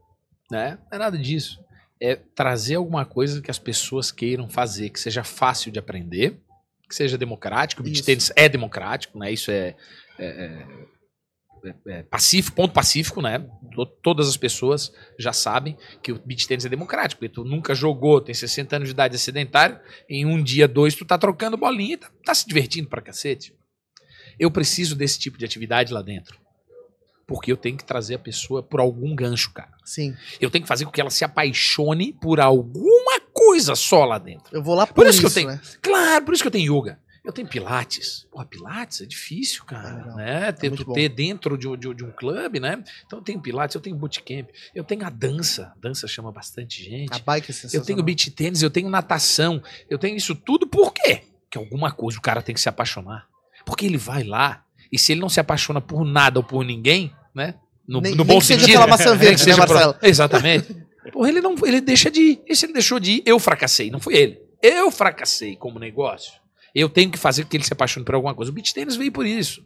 né? Não é nada disso. É trazer alguma coisa que as pessoas queiram fazer, que seja fácil de aprender, que seja democrático. O beat tênis é democrático, né? Isso é, é, é, é, pacífico, ponto pacífico, né? Todas as pessoas já sabem que o beat tênis é democrático, porque tu nunca jogou, tem 60 anos de idade, é sedentário, em um dia, dois, tu tá trocando bolinha e tá, tá se divertindo pra cacete. Eu preciso desse tipo de atividade lá dentro. Porque eu tenho que trazer a pessoa por algum gancho, cara. Sim. Eu tenho que fazer com que ela se apaixone por alguma coisa só lá dentro. Eu vou lá por, por isso, isso, que eu tenho. Né? Claro, por isso que eu tenho yoga. Eu tenho pilates. Porra, pilates é difícil, cara. É né? Ter, é ter dentro de, de, de, um clube, né? Então eu tenho pilates, eu tenho bootcamp, eu tenho a dança. A dança chama bastante gente. A bike é Eu tenho beach tênis, eu tenho natação. Eu tenho isso tudo por quê? Que alguma coisa o cara tem que se apaixonar. Porque ele vai lá, e se ele não se apaixona por nada ou por ninguém, né? No, Nem- no nem bom que seja sentido. pela maçã Nem verde, que seja né, Marcelo? Exatamente. Porra, ele não ele deixa de ir. E se ele deixou de ir, eu fracassei, não foi ele. Eu fracassei como negócio. Eu tenho que fazer com que ele se apaixone por alguma coisa. O beat tênis veio por isso.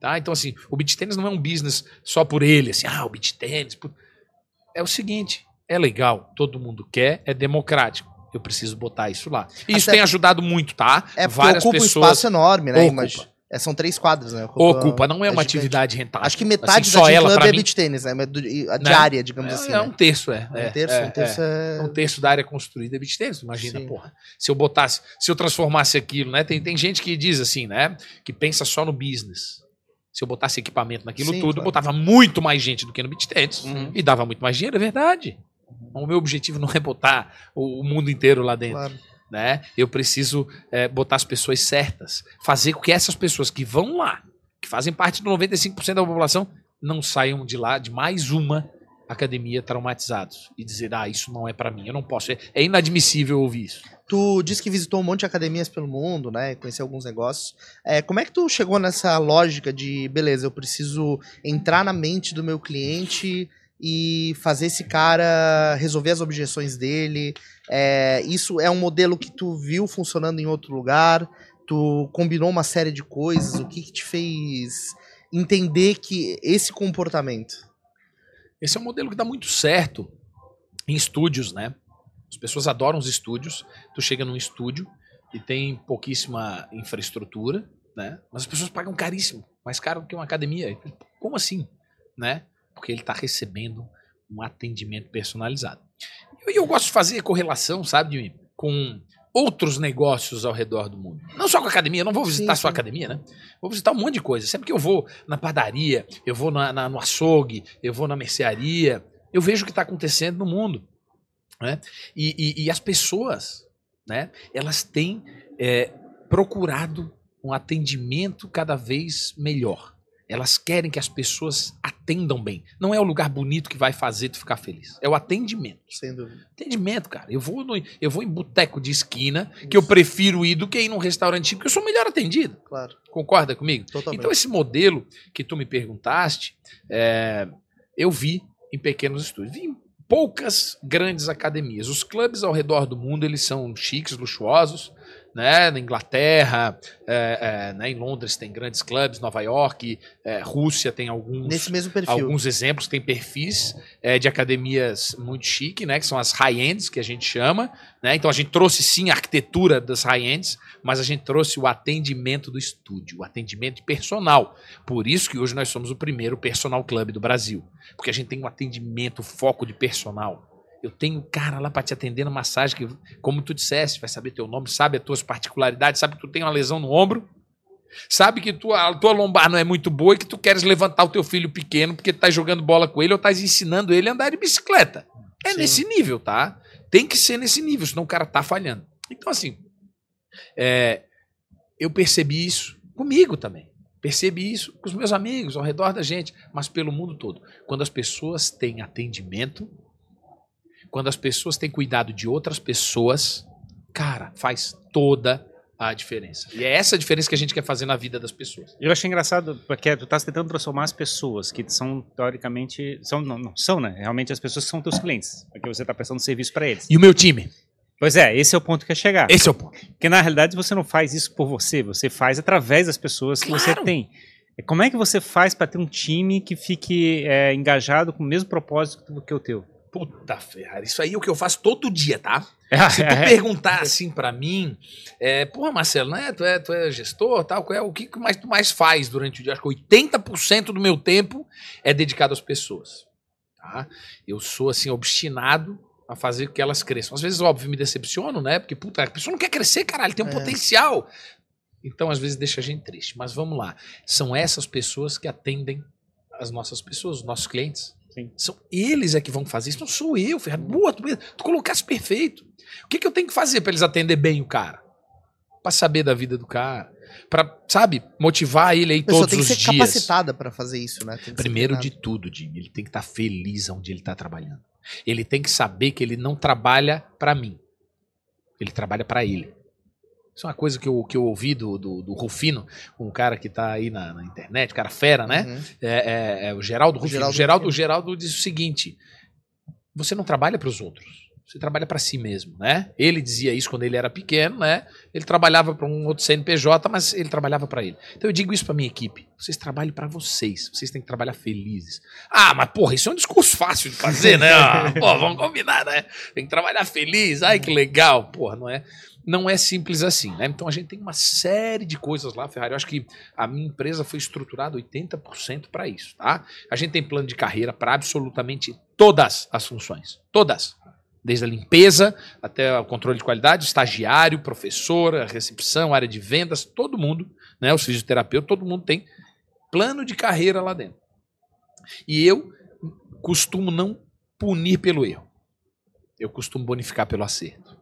Tá? Então, assim, o beat tênis não é um business só por ele, assim, ah, o beat tênis. por- É o seguinte, é legal, todo mundo quer, é democrático. Eu preciso botar isso lá. E isso Até- tem ajudado muito, tá? É Várias ocupa um pessoas espaço enorme, né? Ocupa. É, são três quadras, né? ocupa, não é uma gigante. atividade rentável. Acho que metade Assim, da só Team ela, Club é beach tênis, né? Né? diária, digamos é, assim. é né? um terço, é. um é, terço, é, um terço é. é... Um terço da área construída é beach tennis, imagina, Sim. porra. Se eu botasse, se eu transformasse aquilo, né? Tem, tem gente que diz assim, né? Que pensa só no business. Se eu botasse equipamento naquilo Sim, tudo, claro. botava muito mais gente do que no beach. Uhum. E dava muito mais dinheiro, é verdade. O meu objetivo não é botar o, o mundo inteiro lá dentro. Claro. Né? Eu preciso é, botar as pessoas certas. Fazer com que essas pessoas que vão lá, que fazem parte do 95% da população, não saiam de lá de mais uma academia traumatizados. E dizer, ah, isso não é pra mim, eu não posso. É, é inadmissível ouvir isso. Tu disse que visitou um monte de academias pelo mundo, né? Conheceu alguns negócios. É, como é que tu chegou nessa lógica de, beleza, eu preciso entrar na mente do meu cliente e fazer esse cara resolver as objeções dele? É, isso é um modelo que tu viu funcionando em outro lugar? Tu combinou uma série de coisas? O que, que te fez entender que esse comportamento? Esse é um modelo que dá muito certo em estúdios, né? As pessoas adoram os estúdios. Tu chega num estúdio e tem pouquíssima infraestrutura, né? Mas as pessoas pagam caríssimo, mais caro do que uma academia. Como assim, né? Porque ele está recebendo um atendimento personalizado. E eu, gosto de fazer correlação, sabe, com outros negócios ao redor do mundo. Não só com a academia, eu não vou visitar Sim, só a academia, né? Vou visitar um monte de coisa. Sempre que eu vou na padaria, eu vou na, na- no açougue, eu vou na mercearia, eu vejo o que está acontecendo no mundo. Né? E, e- e as pessoas, né, elas têm é, procurado um atendimento cada vez melhor. Elas querem que as pessoas atendam bem. Não é o lugar bonito que vai fazer tu ficar feliz. É o atendimento. Sem dúvida. Atendimento, cara. Eu vou, no- eu vou em boteco de esquina, que eu prefiro ir do que ir num restaurante chique, porque eu sou melhor atendido. Claro, Concorda comigo? totalmente. Então, esse modelo que tu me perguntaste, é, eu vi em pequenos estúdios. Vi em poucas grandes academias. Os clubes ao redor do mundo, eles são chiques, luxuosos. Né? Na Inglaterra, é, é, né? em Londres tem grandes clubes, Nova York, é, Rússia tem alguns Nesse mesmo perfil. alguns exemplos, tem perfis é, de academias muito chique, né? Que são as high-ends, que a gente chama. Né? Então a gente trouxe sim a arquitetura das high-ends, mas a gente trouxe o atendimento do estúdio, o atendimento de personal. Por isso que hoje nós somos o primeiro personal club do Brasil. Porque a gente tem um atendimento, foco de personal. Eu tenho cara lá para te atender na massagem, que, como tu disseste, vai saber teu nome, sabe as tuas particularidades, sabe que tu tem uma lesão no ombro, sabe que tua, a tua lombar não é muito boa e que tu queres levantar o teu filho pequeno porque tu tá jogando bola com ele ou estás ensinando ele a andar de bicicleta. É Sim. nesse nível, tá? Tem que ser nesse nível, senão o cara tá falhando. Então, assim, é, eu percebi isso comigo também. Percebi isso com os meus amigos, ao redor da gente, mas pelo mundo todo. Quando as pessoas têm atendimento, quando as pessoas têm cuidado de outras pessoas, cara, faz toda a diferença. E é essa a diferença que a gente quer fazer na vida das pessoas. Eu achei engraçado porque tu estás tentando transformar as pessoas que são teoricamente são não, não são, né? Realmente as pessoas são teus clientes, porque você está prestando serviço para eles. E o meu time? Pois é, esse é o ponto que é chegar. Esse é o ponto. Porque na realidade você não faz isso por você, você faz através das pessoas que você Claro. tem. Como é que você faz para ter um time que fique é, engajado com o mesmo propósito que o teu? Puta Ferrari, isso aí é o que eu faço todo dia, tá? Se tu É, perguntar assim pra mim, é, porra, Marcelo, né? Tu é, tu é gestor, tal, qual é, o que que mais tu mais faz durante o dia? Acho que 80% do meu tempo é dedicado às pessoas. Tá? Eu sou assim obstinado a fazer com que elas cresçam. Às vezes, óbvio, me decepciono, né? Porque puta, a pessoa não quer crescer, caralho, tem um É. potencial. Então, às vezes deixa a gente triste, mas vamos lá. São essas pessoas que atendem as nossas pessoas, os nossos clientes. Sim. São eles é que vão fazer isso, não sou eu, Fernando. Boa, tu, tu colocasse perfeito. O que, que eu tenho que fazer para eles atender bem o cara? Para saber da vida do cara. Para, sabe, motivar ele aí A pessoa todos tem que os ser dias. capacitada para fazer isso, né? Primeiro de tudo, Jimmy, ele tem que estar feliz onde ele está trabalhando. Ele tem que saber que ele não trabalha para mim. Ele trabalha para ele. Isso é uma coisa que eu, que eu ouvi do, do, do Rufino, um cara que está aí na, na, internet, cara fera, né? Uhum. É, é, é, o Geraldo Rufino. Geraldo, o Geraldo, o Geraldo diz o seguinte: você não trabalha para os outros. Você trabalha para si mesmo, né? Ele dizia isso quando ele era pequeno, né? Ele trabalhava para um outro CNPJ, mas ele trabalhava para ele. Então eu digo isso para minha equipe: vocês trabalham para vocês, vocês têm que trabalhar felizes. Ah, mas porra, isso é um discurso fácil de fazer, né? Ah, pô, vamos combinar, né? Tem que trabalhar feliz. Ai, que legal, porra, não é? Não é simples assim, né? Então a gente tem uma série de coisas lá, Ferrari. Eu acho que a minha empresa foi estruturada 80% para isso, tá? A gente tem plano de carreira para absolutamente todas as funções. Todas desde a limpeza até o controle de qualidade, estagiário, professora, recepção, área de vendas, todo mundo, né, os fisioterapeutas, todo mundo tem plano de carreira lá dentro. E eu costumo não punir pelo erro. Eu costumo bonificar pelo acerto.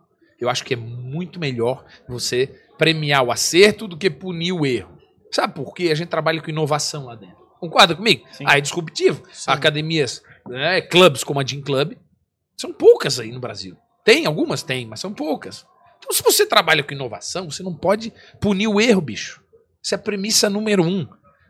Eu acho que é muito melhor você premiar o acerto do que punir o erro. Sabe por quê? A gente trabalha com inovação lá dentro. Concorda comigo? Sim. Ah, é disruptivo. Sim. Academias, né, clubes como a Gym Club, são poucas aí no Brasil. Tem, algumas tem, mas são poucas. Então, se você trabalha com inovação, você não pode punir o erro, bicho. Essa é a premissa número um.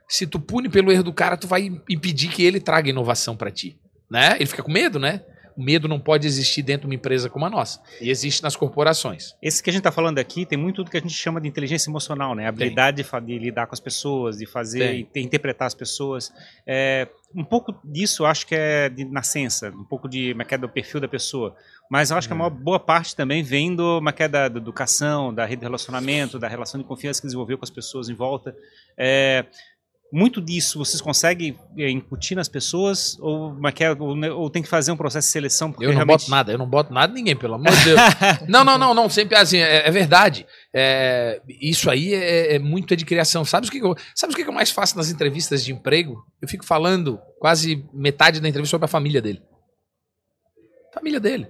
Se tu pune pelo erro do cara, tu vai impedir que ele traga inovação para ti. Né? Ele fica com medo, né? O medo não pode existir dentro de uma empresa como a nossa. E existe nas corporações. Esse que a gente está falando aqui tem muito do que a gente chama de inteligência emocional, né? A habilidade de, de, lidar com as pessoas, de fazer e interpretar as pessoas. É, um pouco disso eu acho que é de nascença, um pouco de é, é do perfil da pessoa. Mas eu acho que a maior boa parte também vem do, é da, da educação, da rede de relacionamento, da relação de confiança que desenvolveu com as pessoas em volta. É, muito disso vocês conseguem é, incutir nas pessoas ou, ou, ou, tem que fazer um processo de seleção? Eu não realmente... boto nada, eu não boto nada ninguém, pelo amor de Deus. não, não, não, não, sempre assim, é, é verdade. É, isso aí é, é, muito de criação. Sabe o que, eu, sabe o que eu mais faço nas entrevistas de emprego? Eu fico falando quase metade da entrevista sobre a família dele. Família dele.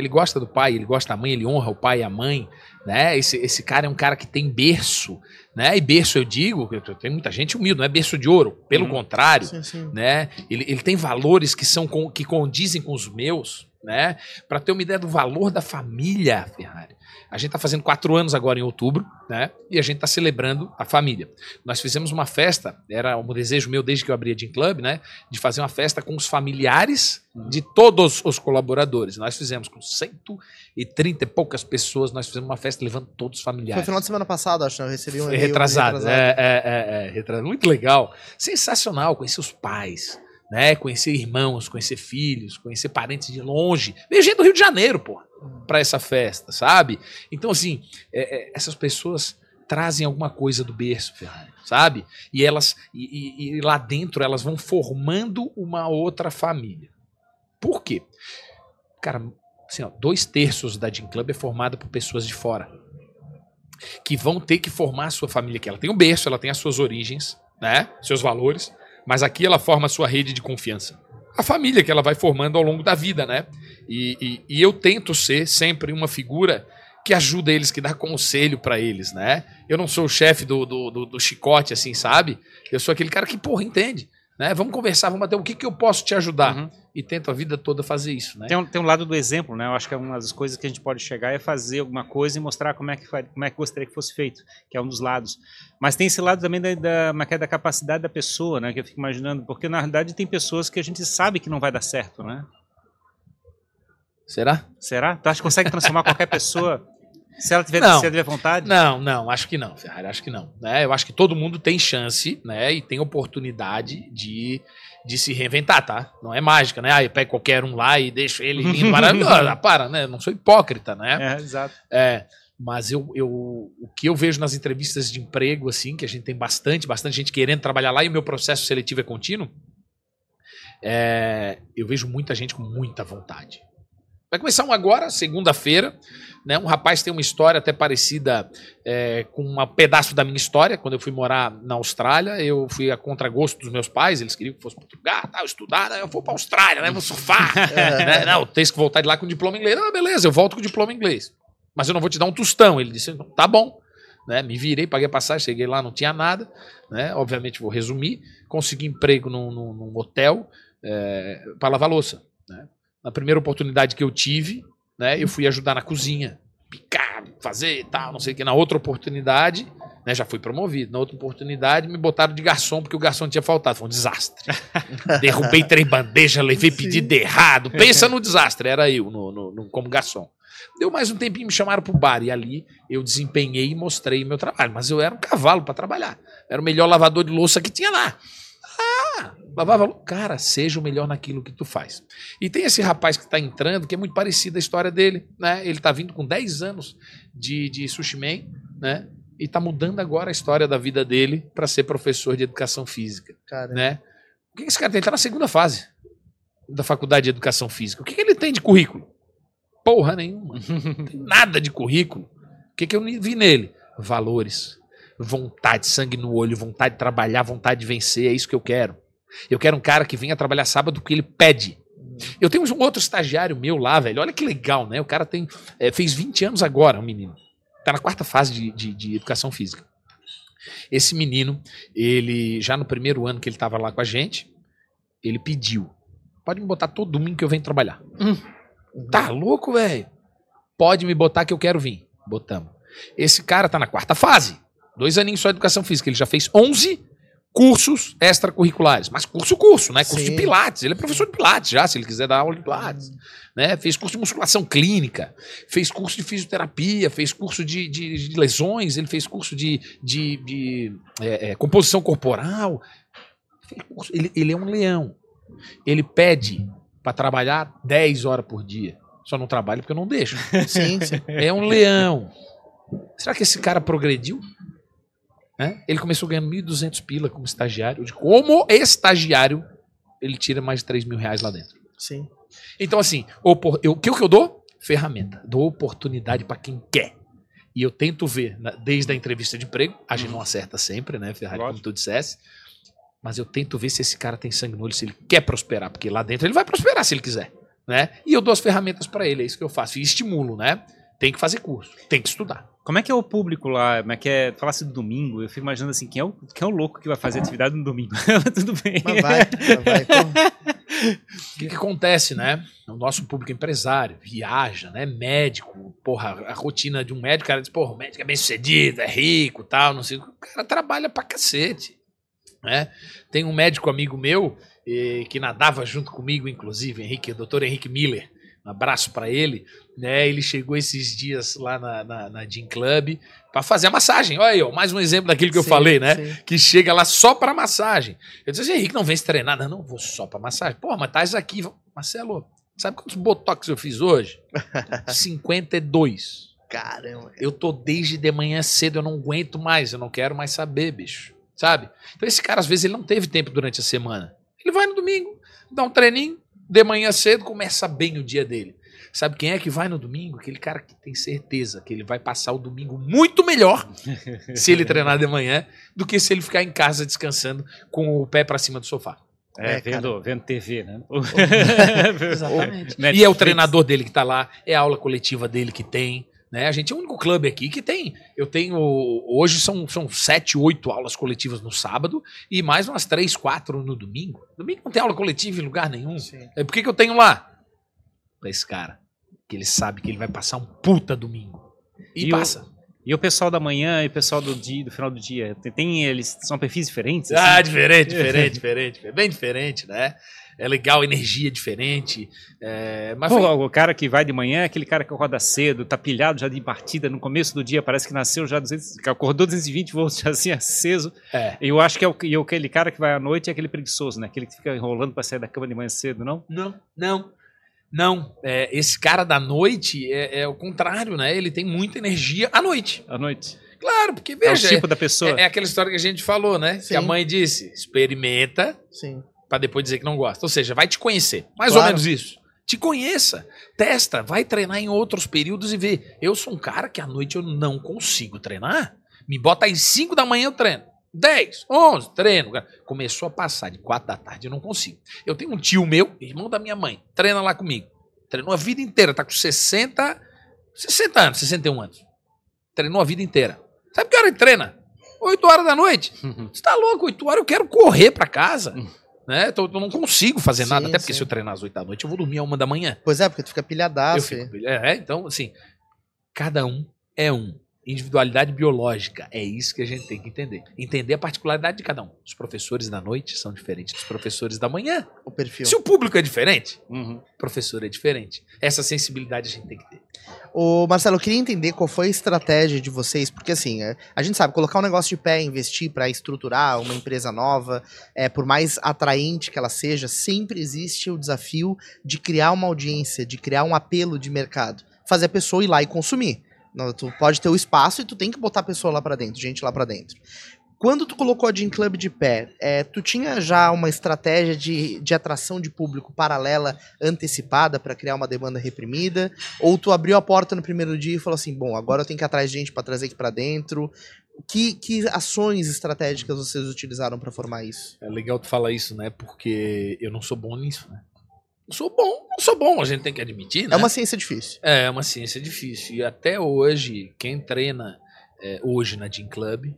Ele gosta do pai, ele gosta da mãe, ele honra o pai e a mãe, né? Esse, esse cara é um cara que tem berço, né? E berço eu digo, tem muita gente humilde, não é berço de ouro, pelo hum. contrário, sim, sim. né? Ele, ele tem valores que são com, que condizem com os meus, né? Para ter uma ideia do valor da família, Ferrari. A gente está fazendo quatro anos agora em outubro, né? E a gente está celebrando a família. Nós fizemos uma festa, era um desejo meu desde que eu abri a Gym Club, né? De fazer uma festa com os familiares de todos os colaboradores. Nós fizemos com 130 e poucas pessoas, nós fizemos uma festa levando todos os familiares. Foi final de semana passada, acho, eu recebi um retrasado, retrasado. É, é, é, é, muito legal. Sensacional, conhecer os pais, né? Conhecer irmãos, conhecer filhos, conhecer parentes de longe. Veio gente do Rio de Janeiro, pô para essa festa, sabe? Então, assim, é, é, essas pessoas trazem alguma coisa do berço, sabe? E elas e, e, e, lá dentro elas vão formando uma outra família. Por quê? Cara, assim, ó, dois terços da Gym Club é formada por pessoas de fora que vão ter que formar a sua família aqui. Ela tem um berço, ela tem as suas origens, né? Seus valores, mas aqui ela forma sua rede de confiança a família que ela vai formando ao longo da vida, né? E, e, e eu tento ser sempre uma figura que ajuda eles, que dá conselho para eles, né? Eu não sou o chefe do, do, do, do, chicote, assim, sabe? Eu sou aquele cara que, porra, entende. Né? Vamos conversar, vamos bater o que, que eu posso te ajudar. Uhum. E tento a vida toda fazer isso. Né? Tem, um, tem um lado do exemplo, né? Eu acho que é uma das coisas que a gente pode chegar é fazer alguma coisa e mostrar como é que, como é que gostaria que fosse feito, que é um dos lados. Mas tem esse lado também da, da, é é, da capacidade da pessoa, né? Que eu fico imaginando, porque na verdade tem pessoas que a gente sabe que não vai dar certo, né? Será? Será? Tu acha que consegue transformar qualquer pessoa se ela tiver, não, se ela tiver vontade? Não, não, acho que não, Ferrari, acho que não. Né? Eu acho que todo mundo tem chance, né? E tem oportunidade de, de se reinventar, tá? Não é mágica, né? Ah, eu pego qualquer um lá e deixo ele lindo, maravilhoso. Para, né? Não sou hipócrita, né? É, exato. É, mas eu, eu, o que eu vejo nas entrevistas de emprego, assim, que a gente tem bastante, bastante gente querendo trabalhar lá e o meu processo seletivo é contínuo, é, eu vejo muita gente com muita vontade. Vai começar um agora, segunda-feira. Né? Um rapaz tem uma história até parecida é, com um pedaço da minha história. Quando eu fui morar na Austrália, eu fui a contragosto dos meus pais. Eles queriam que fosse para Portugal, tal, estudar. Né? Eu vou para a Austrália, né? vou surfar. é. né? Não, tem que voltar de lá com diploma inglês. Ah, beleza, eu volto com diploma inglês. Mas eu não vou te dar um tostão. Ele disse, tá bom. Né? Me virei, paguei a passagem, cheguei lá, não tinha nada. Né? Obviamente, vou resumir. Consegui emprego num, num, num hotel é, para lavar louça. Né? Na primeira oportunidade que eu tive, né, eu fui ajudar na cozinha. Picar, fazer e tal, não sei o que. Na outra oportunidade, né, já fui promovido. Na outra oportunidade, me botaram de garçom, porque o garçom tinha faltado. Foi um desastre. Derrubei três bandejas, levei pedido errado. Pensa no desastre, era eu no, no- no- como garçom. Deu mais um tempinho, me chamaram pro bar. E ali eu desempenhei e mostrei meu trabalho. Mas eu era um cavalo para trabalhar. Era o melhor lavador de louça que tinha lá. Cara, seja o melhor naquilo que tu faz. E tem esse rapaz que está entrando, que é muito parecido a história dele, né? Ele está vindo com 10 anos de, de sushi man, né? E está mudando agora a história da vida dele para ser professor de educação física, Cara, né? O que esse cara tem? Ele tá na segunda fase da faculdade de educação física. O que, que ele tem de currículo? Porra nenhuma. Nada de currículo. O que, que eu vi nele? Valores, vontade, sangue no olho, vontade de trabalhar, vontade de vencer. É isso que eu quero. Eu quero um cara que venha trabalhar sábado porque ele pede. Eu tenho um outro estagiário meu lá, velho. Olha que legal, né? O cara tem, é, fez 20 anos agora, o menino. Tá na quarta fase de, de, de educação física. Esse menino, ele já no primeiro ano que ele tava lá com a gente, ele pediu: pode me botar todo domingo que eu venho trabalhar. Tá louco, velho? Pode me botar que eu quero vir. Botamos. Esse cara tá na quarta fase. Dois aninhos só de educação física. Ele já fez 11 cursos extracurriculares. Mas curso, curso, né? Curso Sim. de pilates. Ele é professor de pilates já, se ele quiser dar aula de pilates. Né? Fez curso de musculação clínica. Fez curso de fisioterapia. Fez curso de, de- de lesões. Ele fez curso de, de, de, é, é, composição corporal. Ele, ele é um leão. Ele pede para trabalhar 10 horas por dia. Só não trabalha porque eu não deixo. Sim, sim. É um leão. Será que esse cara progrediu? Né? Ele começou ganhando 1.200 pila como estagiário. Como estagiário, ele tira mais de 3 mil reais lá dentro. sim. Então, assim, o que, eu dou? Ferramenta. Dou oportunidade para quem quer. E eu tento ver, desde a entrevista de emprego, a gente não acerta sempre, né, Ferrari, como Lógico. tu dissesse. Mas eu tento ver se esse cara tem sangue no olho, se ele quer prosperar, porque lá dentro ele vai prosperar se ele quiser, né? E eu dou as ferramentas para ele, é isso que eu faço. E estimulo, né? Tem que fazer curso, tem que estudar. Como é que é o público lá? Como é que é? Falasse do domingo, eu fico imaginando assim, quem é o, quem é o louco que vai fazer atividade no domingo? Tudo bem. Mas vai, mas vai. Pô, O que, que acontece, né? O nosso público empresário viaja, né? Médico, porra, a rotina de um médico, o cara diz, porra, o médico é bem sucedido, é rico tal, não sei. o. O cara trabalha pra cacete, né? Tem um médico amigo meu eh, que nadava junto comigo, inclusive, Henrique, doutor Henrique Miller. Um abraço pra ele, né? Ele chegou esses dias lá na, na, na Gym Club pra fazer a massagem. Olha aí, ó, mais um exemplo daquilo que eu sim, falei, né? sim. que chega lá só pra massagem. Eu disse assim, Henrique, não vem se treinar. Não, não, vou só pra massagem. Porra, mas tá isso aqui. Marcelo, sabe quantos botox eu fiz hoje? 52. Caramba. Eu tô desde de manhã cedo, eu não aguento mais, eu não quero mais saber, bicho. Sabe? Então esse cara, às vezes, ele não teve tempo durante a semana. Ele vai no domingo, dá um treininho, de manhã cedo, começa bem o dia dele. Sabe quem é que vai no domingo? Aquele cara que tem certeza que ele vai passar o domingo muito melhor se ele treinar de manhã do que se ele ficar em casa descansando com o pé pra cima do sofá. É, É, cara. vendo, vendo TV, né? Exatamente. E é o treinador dele que tá lá, é a aula coletiva dele que tem. Né? A gente é o único clube aqui que tem. Eu tenho. Hoje são, são sete, oito aulas coletivas no sábado e mais umas três, quatro no domingo. Domingo não tem aula coletiva em lugar nenhum. Sim. É por que que eu tenho lá? Pra esse cara. Que ele sabe que ele vai passar um puta domingo. E, E passa. E o pessoal da manhã e o pessoal do dia, do final do dia, tem, tem- eles são perfis diferentes? Ah, assim? diferente, diferente, diferente. Bem diferente, né? É legal, energia diferente. É, mas Pô, foi- o cara que vai de manhã é aquele cara que acorda cedo, tá pilhado já de partida no começo do dia, parece que nasceu já 200, que acordou 220 volts já assim aceso. é. Eu acho que é o, e aquele cara que vai à noite é aquele preguiçoso, né? Aquele que fica enrolando pra sair da cama de manhã cedo, não? Não, não. Não, é, esse cara da noite é, é o contrário, né? Ele tem muita energia à noite. À noite. Claro, porque É o veja, tipo da pessoa. é, é aquela história que a gente falou, né? Sim. Que a mãe disse: experimenta Sim. pra depois dizer que não gosta. Ou seja, vai te conhecer. Mais Claro. ou menos isso. Te conheça, testa, vai treinar em outros períodos e vê. Eu sou um cara que à noite eu não consigo treinar. Me bota às 5 da manhã eu treino. 10, 11, treino. Começou a passar de 4 da tarde, eu não consigo. Eu tenho um tio meu, irmão da minha mãe, treina lá comigo. Treinou a vida inteira, tá com 60, 60 anos, 61 anos. Treinou a vida inteira. Sabe que hora ele treina? 8 horas da noite. Você tá louco? 8 horas eu quero correr pra casa. Né? Tô- Eu não consigo fazer Sim, nada, até porque sim. se eu treinar às 8 da noite, eu vou dormir a uma da manhã. Pois é, porque tu fica pilhadaço. fico- é, então, assim, cada um é um. Individualidade biológica. É isso que a gente tem que entender. Entender a particularidade de cada um. Os professores da noite são diferentes dos professores da manhã. O perfil. Se o público é diferente, Uhum. o professor é diferente. Essa sensibilidade a gente tem que ter. Ô, Marcelo, eu queria entender qual foi a estratégia de vocês, porque assim, é, a gente sabe, colocar um negócio de pé, investir para estruturar uma empresa nova, é, por mais atraente que ela seja, sempre existe o desafio de criar uma audiência, de criar um apelo de mercado. Fazer a pessoa ir lá e consumir. Tu pode ter o espaço e tu tem que botar a pessoa lá pra dentro, gente lá pra dentro. Quando tu colocou a Gin Club de pé, é, tu tinha já uma estratégia de, de atração de público paralela antecipada para criar uma demanda reprimida? Ou tu abriu a porta no primeiro dia e falou assim: bom, agora eu tenho que ir atrás de gente para trazer aqui para dentro? Que, que ações estratégicas vocês utilizaram para formar isso? É legal tu falar isso, né? Porque eu não sou bom nisso, né? Não sou bom, não sou bom, a gente tem que admitir, né? É uma ciência difícil. É uma ciência difícil. E até hoje, quem treina é, hoje na Gym Club,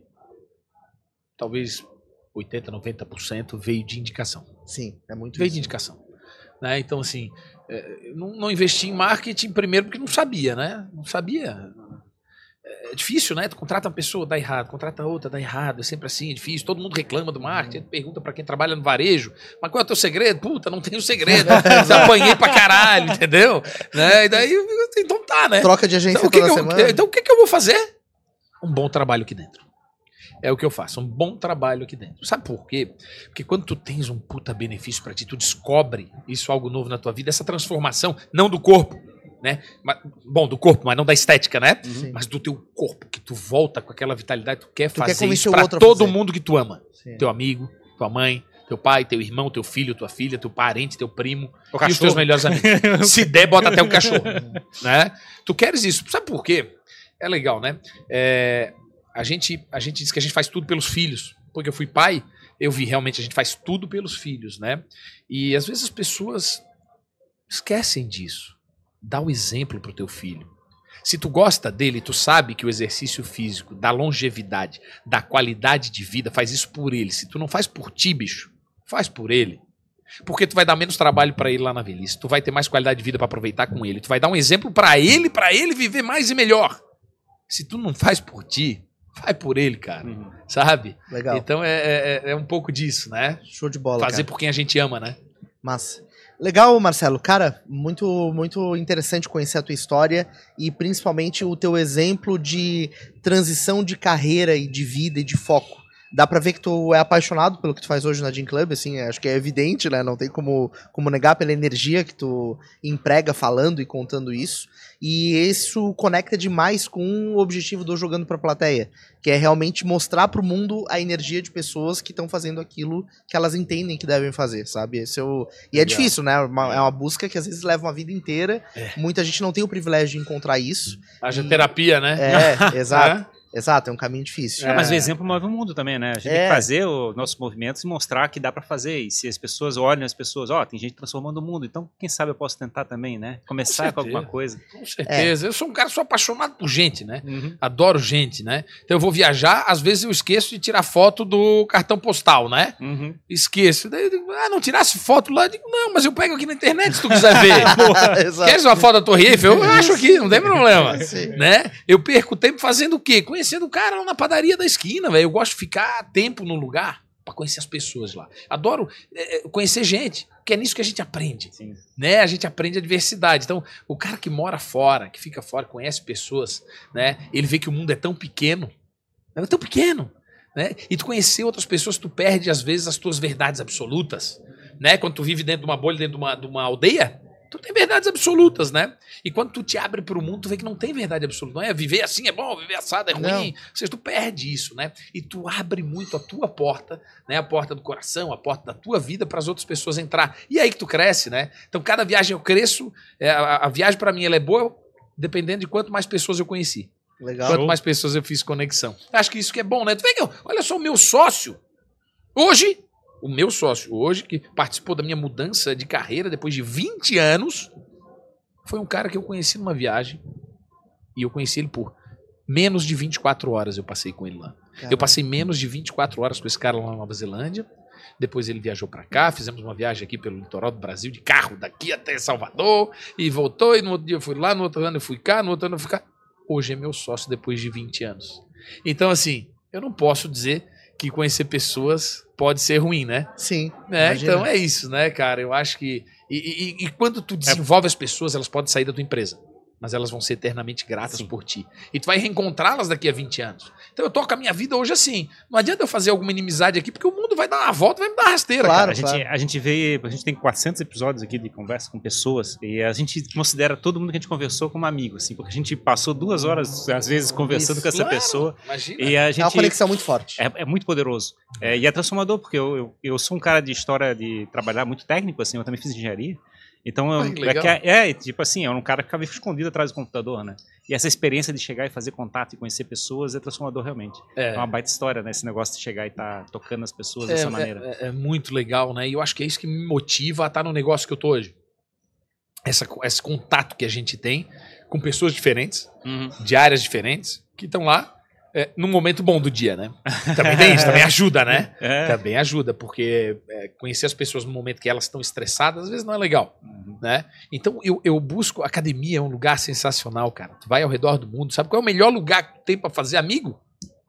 talvez 80, 90% veio de indicação. Sim, é muito Veio isso. de indicação. Né? Então, assim, é, não, não investi em marketing primeiro porque não sabia, né? Não sabia. É difícil, né? Tu contrata uma pessoa, dá errado, contrata outra, dá errado. É sempre assim, é difícil. Todo mundo reclama do marketing, pergunta pra quem trabalha no varejo, mas qual é o teu segredo? Puta, não tenho segredo. Apanhei pra caralho, entendeu? Né? E daí, então tá, né? Troca de agência Então toda eu, semana. então o que, que eu vou fazer? Um bom trabalho aqui dentro. É o que eu faço, um bom trabalho aqui dentro. Sabe por quê? Porque quando tu tens um puta benefício pra ti, tu descobre isso algo novo na tua vida, essa transformação, não do corpo, né? Mas- bom, do corpo, mas não da estética, né? Sim. Mas do teu corpo, que tu volta com aquela vitalidade, tu quer Tu quer fazer convencer isso o pra todo fazer. mundo que tu ama. Sim. Teu amigo, tua mãe, teu pai, teu irmão, teu filho, tua filha, teu parente, teu primo, O e os teus melhores amigos. Se der, bota até um cachorro. né? Tu queres isso. Sabe por quê? É legal, né? É, a, gente, a gente diz que a gente faz tudo pelos filhos. Porque eu fui pai, eu vi realmente a gente faz tudo pelos filhos, né? E às vezes as pessoas esquecem disso. Dá o exemplo pro teu filho. Se tu gosta dele, tu sabe que o exercício físico dá longevidade, dá qualidade de vida, faz isso por ele. Se tu não faz por ti, bicho, faz por ele. Porque tu vai dar menos trabalho pra ele lá na velhice. Tu vai ter mais qualidade de vida pra aproveitar com ele. Tu vai dar um exemplo pra ele, pra ele viver mais e melhor. Se tu não faz por ti, vai por ele, cara. Uhum. Sabe? Legal. Então é, é, é um pouco disso, né? Show de bola. Fazer cara. por quem a gente ama, né? Massa. Legal, Marcelo. Cara, muito, muito interessante conhecer a tua história e principalmente o teu exemplo de transição de carreira e de vida e de foco. Dá pra ver que tu é apaixonado pelo que tu faz hoje na Gym Club, assim, acho que é evidente, né? Não tem como, como negar pela energia que tu emprega falando e contando isso. E isso conecta demais com o objetivo do Jogando pra Plateia, que é realmente mostrar pro mundo a energia de pessoas que estão fazendo aquilo que elas entendem que devem fazer, sabe? Esse é o... E é Legal. difícil, né? Uma- é uma busca que às vezes leva uma vida inteira. É. Muita gente não tem o privilégio de encontrar isso. Haja E- terapia, né? É, exato. Exato, é um caminho difícil. É, mas o exemplo move o mundo também, né? A gente tem É. que fazer os nossos movimentos e mostrar que dá pra fazer. E se as pessoas olham as pessoas, ó, tem gente transformando o mundo, então quem sabe eu posso tentar também, né? Começar com, certeza. alguma coisa. Com certeza. Eu sou um cara, sou apaixonado por gente, né? Uhum. Adoro gente, né? Então eu vou viajar, às vezes eu esqueço de tirar foto do cartão postal, né? Uhum. Esqueço. Daí eu digo, ah, não tirasse foto lá? Eu digo, não, mas eu pego aqui na internet se tu quiser ver. Queres uma foto da Torre Eiffel? Eu acho aqui, não tem problema. Sim. né? Eu perco tempo fazendo o quê? Conhecendo o cara lá na padaria da esquina, velho. Eu gosto de ficar tempo no lugar pra conhecer as pessoas lá. Adoro é, é, conhecer gente, que é nisso que a gente aprende, Sim. né? A gente aprende a diversidade. Então, o cara que mora fora, que fica fora, conhece pessoas, né? Ele vê que o mundo é tão pequeno, é tão pequeno, né? E tu conhecer outras pessoas, tu perde às vezes as tuas verdades absolutas, né? Quando tu vive dentro de uma bolha, dentro de uma, de uma aldeia, tu tem verdades absolutas, né? E quando tu te abre para o mundo, tu vê que não tem verdade absoluta. Não é viver assim é bom, viver assado é ruim. Não. Ou seja, tu perde isso, né? E tu abre muito a tua porta, né? A porta do coração, a porta da tua vida para as outras pessoas entrar. E é aí que tu cresce, né? Então, cada viagem eu cresço. é, a, a viagem para mim ela é boa dependendo de quanto mais pessoas eu conheci. Legal. Quanto mais pessoas eu fiz conexão. Acho que isso que é bom, né? Tu vê que, eu- olha só, o meu sócio, hoje, o meu sócio hoje, que participou da minha mudança de carreira depois de 20 anos, foi um cara que eu conheci numa viagem. E eu conheci ele por menos de 24 horas eu passei com ele lá. Eu passei menos de 24 horas com esse cara lá na Nova Zelândia. Depois ele viajou pra cá, fizemos uma viagem aqui pelo litoral do Brasil, de carro, daqui até Salvador, e voltou. E no outro dia eu fui lá, no outro ano eu fui cá, no outro ano eu fui cá. hoje é meu sócio depois de 20 anos. Então, assim, eu não posso dizer que conhecer pessoas pode ser ruim, né? Sim. né? Então é isso, né, cara? Eu acho que. E, e- e quando tu desenvolve as pessoas, elas podem sair da tua empresa. Mas elas vão ser eternamente gratas Sim. por ti. E tu vai reencontrá-las daqui a 20 anos. Então eu toco a minha vida hoje assim. Não adianta eu fazer alguma inimizade aqui, porque o mundo vai dar uma volta, vai me dar rasteira, Claro. cara. A gente, a gente vê, a gente tem 400 episódios aqui de conversa com pessoas e a gente considera todo mundo que a gente conversou como amigo, assim, porque a gente passou duas horas, às vezes, conversando Isso. com essa Claro, pessoa Imagina. e a É uma gente... conexão muito forte. É, é muito poderoso. É, e é transformador, porque eu, eu, eu sou um cara de história de trabalhar muito técnico, assim, eu também fiz engenharia. Então, eu, Ai, é, que é, é, tipo assim, é um cara que ficava escondido atrás do computador, né? E essa experiência de chegar e fazer contato e conhecer pessoas é transformador realmente. É, É. uma baita história, né? Esse negócio de chegar e estar tocando as pessoas É, dessa é- maneira. é- é muito legal, né? E eu acho que é isso que me motiva a estar no negócio que eu tô hoje. Essa, esse contato que a gente tem com pessoas diferentes, Uhum. de áreas diferentes, que estão lá é, num momento bom do dia, né? Também tem isso, também ajuda, né? É. Também ajuda, porque é, conhecer as pessoas no momento que elas estão estressadas, às vezes não é legal, Uhum. né? Então eu, eu busco, a academia é um lugar sensacional, cara. Tu vai ao redor do mundo, sabe qual é o melhor lugar que tem pra fazer amigo?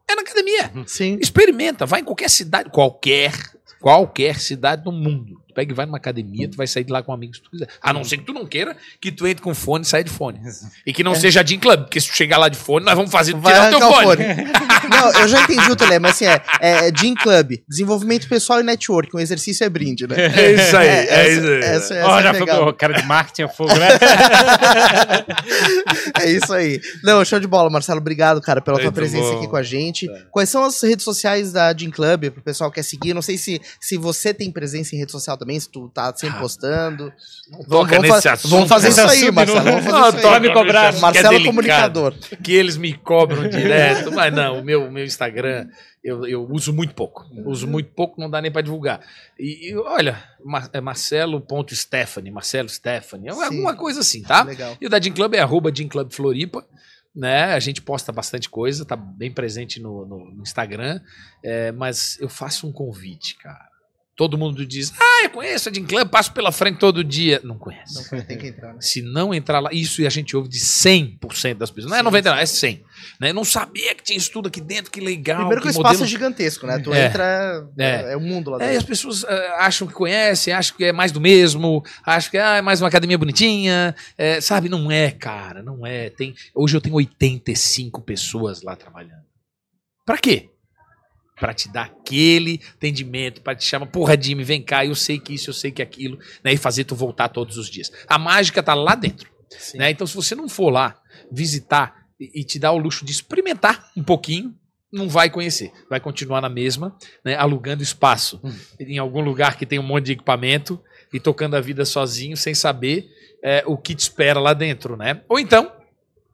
É na academia. Sim. Experimenta, vai em qualquer cidade, qualquer, qualquer cidade do mundo. Pega e vai numa academia, tu vai sair de lá com amigos que tu quiser. A não ser que tu não queira que tu entre com fone e saia de fone. E que não seja Gym Club, porque se tu chegar lá de fone, nós vamos fazer tu Vai tirar o teu fone. fone. Não, eu já entendi o Tele, mas assim, é, é Gym Club, desenvolvimento pessoal e network, o exercício é brinde, né? É isso aí, é, essa, isso aí. essa- essa Ó, é já legal. foi o cara de marketing a fogo, né? É isso aí. Não, show de bola, Marcelo. Obrigado, cara, pela tua Muito presença bom. aqui com a gente. É. Quais são as redes sociais da Gym Club pro pessoal que quer seguir? Não sei se, se você tem presença em rede social também, se tu tá sempre Ah, postando. Toca vamos, nesse fa- assunto. vamos fazer isso aí, Marcelo. não- Vamos Não, fazer isso aí. me cobrar. Que é Marcelo. Comunicador. que eles me cobram direto, mas não, o meu, meu Instagram eu, eu uso muito pouco. Uso muito pouco, não dá nem pra divulgar. E, e olha, Mar, é Marcelo.Stephanie, Marcelo Stephanie, é Sim. alguma coisa assim, tá? Legal. E o da Gym Club é arroba Gym Club Floripa. Né? A gente posta bastante coisa, tá bem presente no, no- no Instagram. é, mas eu faço um convite, cara. Todo mundo diz: Ah, eu conheço a Gym Club, passo pela frente todo dia. Não conhece. Não, tem que entrar, né? Se não entrar lá, isso e a gente ouve de 100% das pessoas. Não é Sim, 99, é 100. Né? Eu não sabia que tinha isso tudo aqui dentro, que legal. Primeiro que o que espaço modelo- é gigantesco, né? Tu É. entra, É. é, é o mundo lá É, e dentro. as pessoas ah, acham que conhecem, acham que é mais do mesmo, acham que ah, é mais uma academia bonitinha. é, sabe, não é, cara, não é. Tem, hoje eu tenho 85 pessoas lá trabalhando. Pra quê? Pra te dar aquele atendimento, pra te chamar, porra, Jimmy, vem cá, eu sei que isso, eu sei que aquilo, né? E fazer tu voltar todos os dias. A mágica tá lá dentro. Sim. né? Então, se você não for lá visitar e, e te dar o luxo de experimentar um pouquinho, não vai conhecer. Vai continuar na mesma, né? alugando espaço em algum lugar que tem um monte de equipamento e tocando a vida sozinho, sem saber é, o que te espera lá dentro, né? Ou então,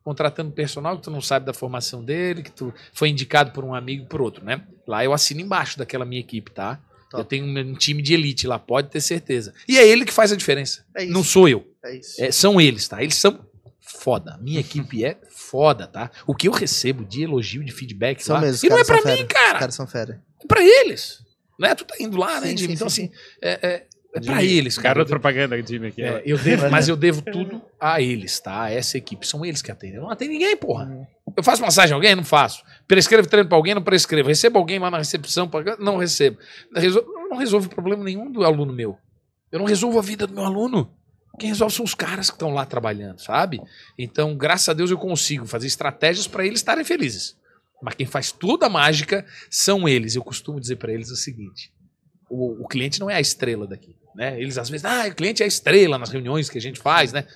contratando personal que tu não sabe da formação dele, que tu foi indicado por um amigo por outro, né? Lá eu assino embaixo daquela minha equipe, tá? Top. Eu tenho um time de elite lá, pode ter certeza. E é ele que faz a diferença. É isso. Não sou eu. É isso. É, são eles, tá? Eles são foda. Minha equipe é foda, tá? O que eu recebo de elogio, de feedback São lá, mesmo, os e não é pra são mim, fera. Os cara. caras são fera. É pra eles. Né? Tu tá indo lá, né, Sim, Jimmy? sim, então, sim, assim, é, é, é pra Jimmy, eles, cara. Garoto propaganda, Jimmy aqui. É, eu devo, mas eu devo tudo a eles, tá? A essa equipe. São eles que atendem. Eu não atendo ninguém, porra. Uhum. Eu faço massagem a alguém? Não faço. Prescrevo treino pra alguém? Não prescrevo. Recebo alguém lá na recepção? Pra... Não recebo. Resol... Não resolvo problema nenhum do aluno meu. Eu não resolvo a vida do meu aluno. Quem resolve são os caras que estão lá trabalhando, sabe? Então, graças a Deus, eu consigo fazer estratégias para eles estarem felizes. Mas quem faz toda a mágica são eles. Eu costumo dizer para eles o seguinte: o, o cliente não é a estrela daqui. Né? Eles às vezes, ah, o cliente é a estrela nas reuniões que a gente faz, né?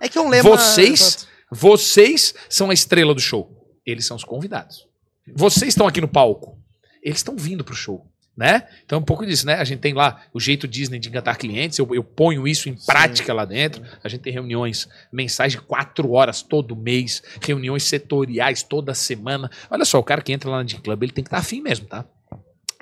É que é um lema. Vocês, vocês são a estrela do show. Eles são os convidados. Vocês estão aqui no palco. Eles estão vindo pro show. Né? Então, um pouco disso, né? A gente tem lá o jeito Disney de encantar clientes, eu, eu ponho isso em prática lá dentro. A gente tem reuniões mensais de quatro horas todo mês, reuniões setoriais toda semana. Olha só, o cara que entra lá na Gym Club, ele tem que estar afim mesmo, tá?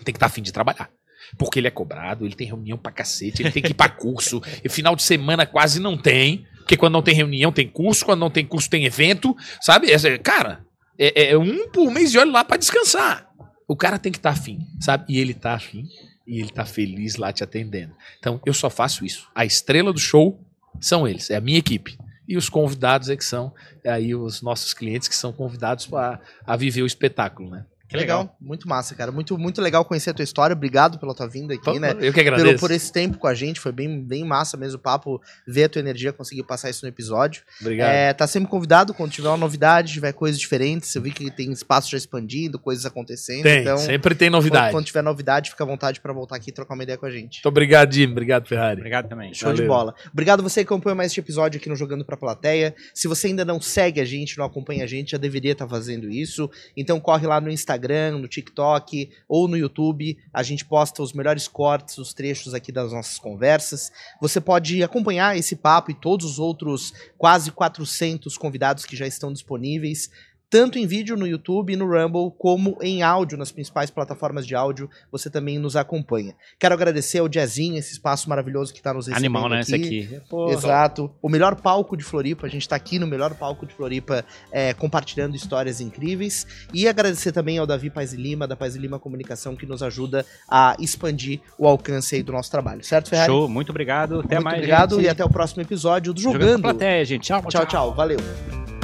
Tem que estar afim de trabalhar. Porque ele é cobrado, ele tem reunião pra cacete, ele tem que ir pra curso, e final de semana quase não tem, porque quando não tem reunião tem curso, quando não tem curso tem evento, sabe? É, cara, é, é um por mês e olha lá pra descansar. O cara tem que estar afim, sabe? E ele tá afim, e ele tá feliz lá te atendendo. Então, eu só faço isso. A estrela do show são eles, é a minha equipe. e os convidados é que são aí os nossos clientes que são convidados a, a viver o espetáculo, né? Que legal. legal. muito massa, cara. Muito, muito legal conhecer a tua história. Obrigado pela tua vinda aqui, né? Eu que agradeço. Pelo, por esse tempo com a gente, foi bem, bem massa mesmo o papo, ver a tua energia, conseguir passar isso no episódio. Obrigado. É, tá sempre convidado quando tiver uma novidade, tiver coisas diferentes. Eu vi que tem espaço já expandindo, coisas acontecendo. Tem, então, sempre tem novidade. Quando, quando, tiver novidade, fica à vontade para voltar aqui e trocar uma ideia com a gente. Muito obrigado, Jim. Obrigado, Ferrari. Obrigado também. Show Valeu. de bola. Obrigado você que acompanhou mais este episódio aqui no Jogando Pra Plateia. Se você ainda não segue a gente, não acompanha a gente, já deveria estar tá fazendo isso. Então corre lá no Instagram, no TikTok TikTok ou no YouTube. A gente posta os melhores cortes, os trechos aqui das nossas conversas. Você pode acompanhar esse papo e todos os outros quase 400 convidados que já estão disponíveis tanto em vídeo no YouTube e no Rumble, como em áudio nas principais plataformas de áudio, você também nos acompanha. Quero agradecer ao Jazzinho, esse espaço maravilhoso que está nos recebendo Animal, né, aqui. esse aqui. Pô, Exato. O melhor palco de Floripa, a gente está aqui no melhor palco de Floripa, é, compartilhando histórias incríveis. E agradecer também ao Davi Paz e Lima, da Paz e Lima Comunicação, que nos ajuda a expandir o alcance aí do nosso trabalho. Certo, Ferrari? Show, muito obrigado. Até muito mais, obrigado gente. e até o próximo episódio do Jogando. Jogando plateia, gente. Tchau, tchau. Tchau, tchau. Valeu.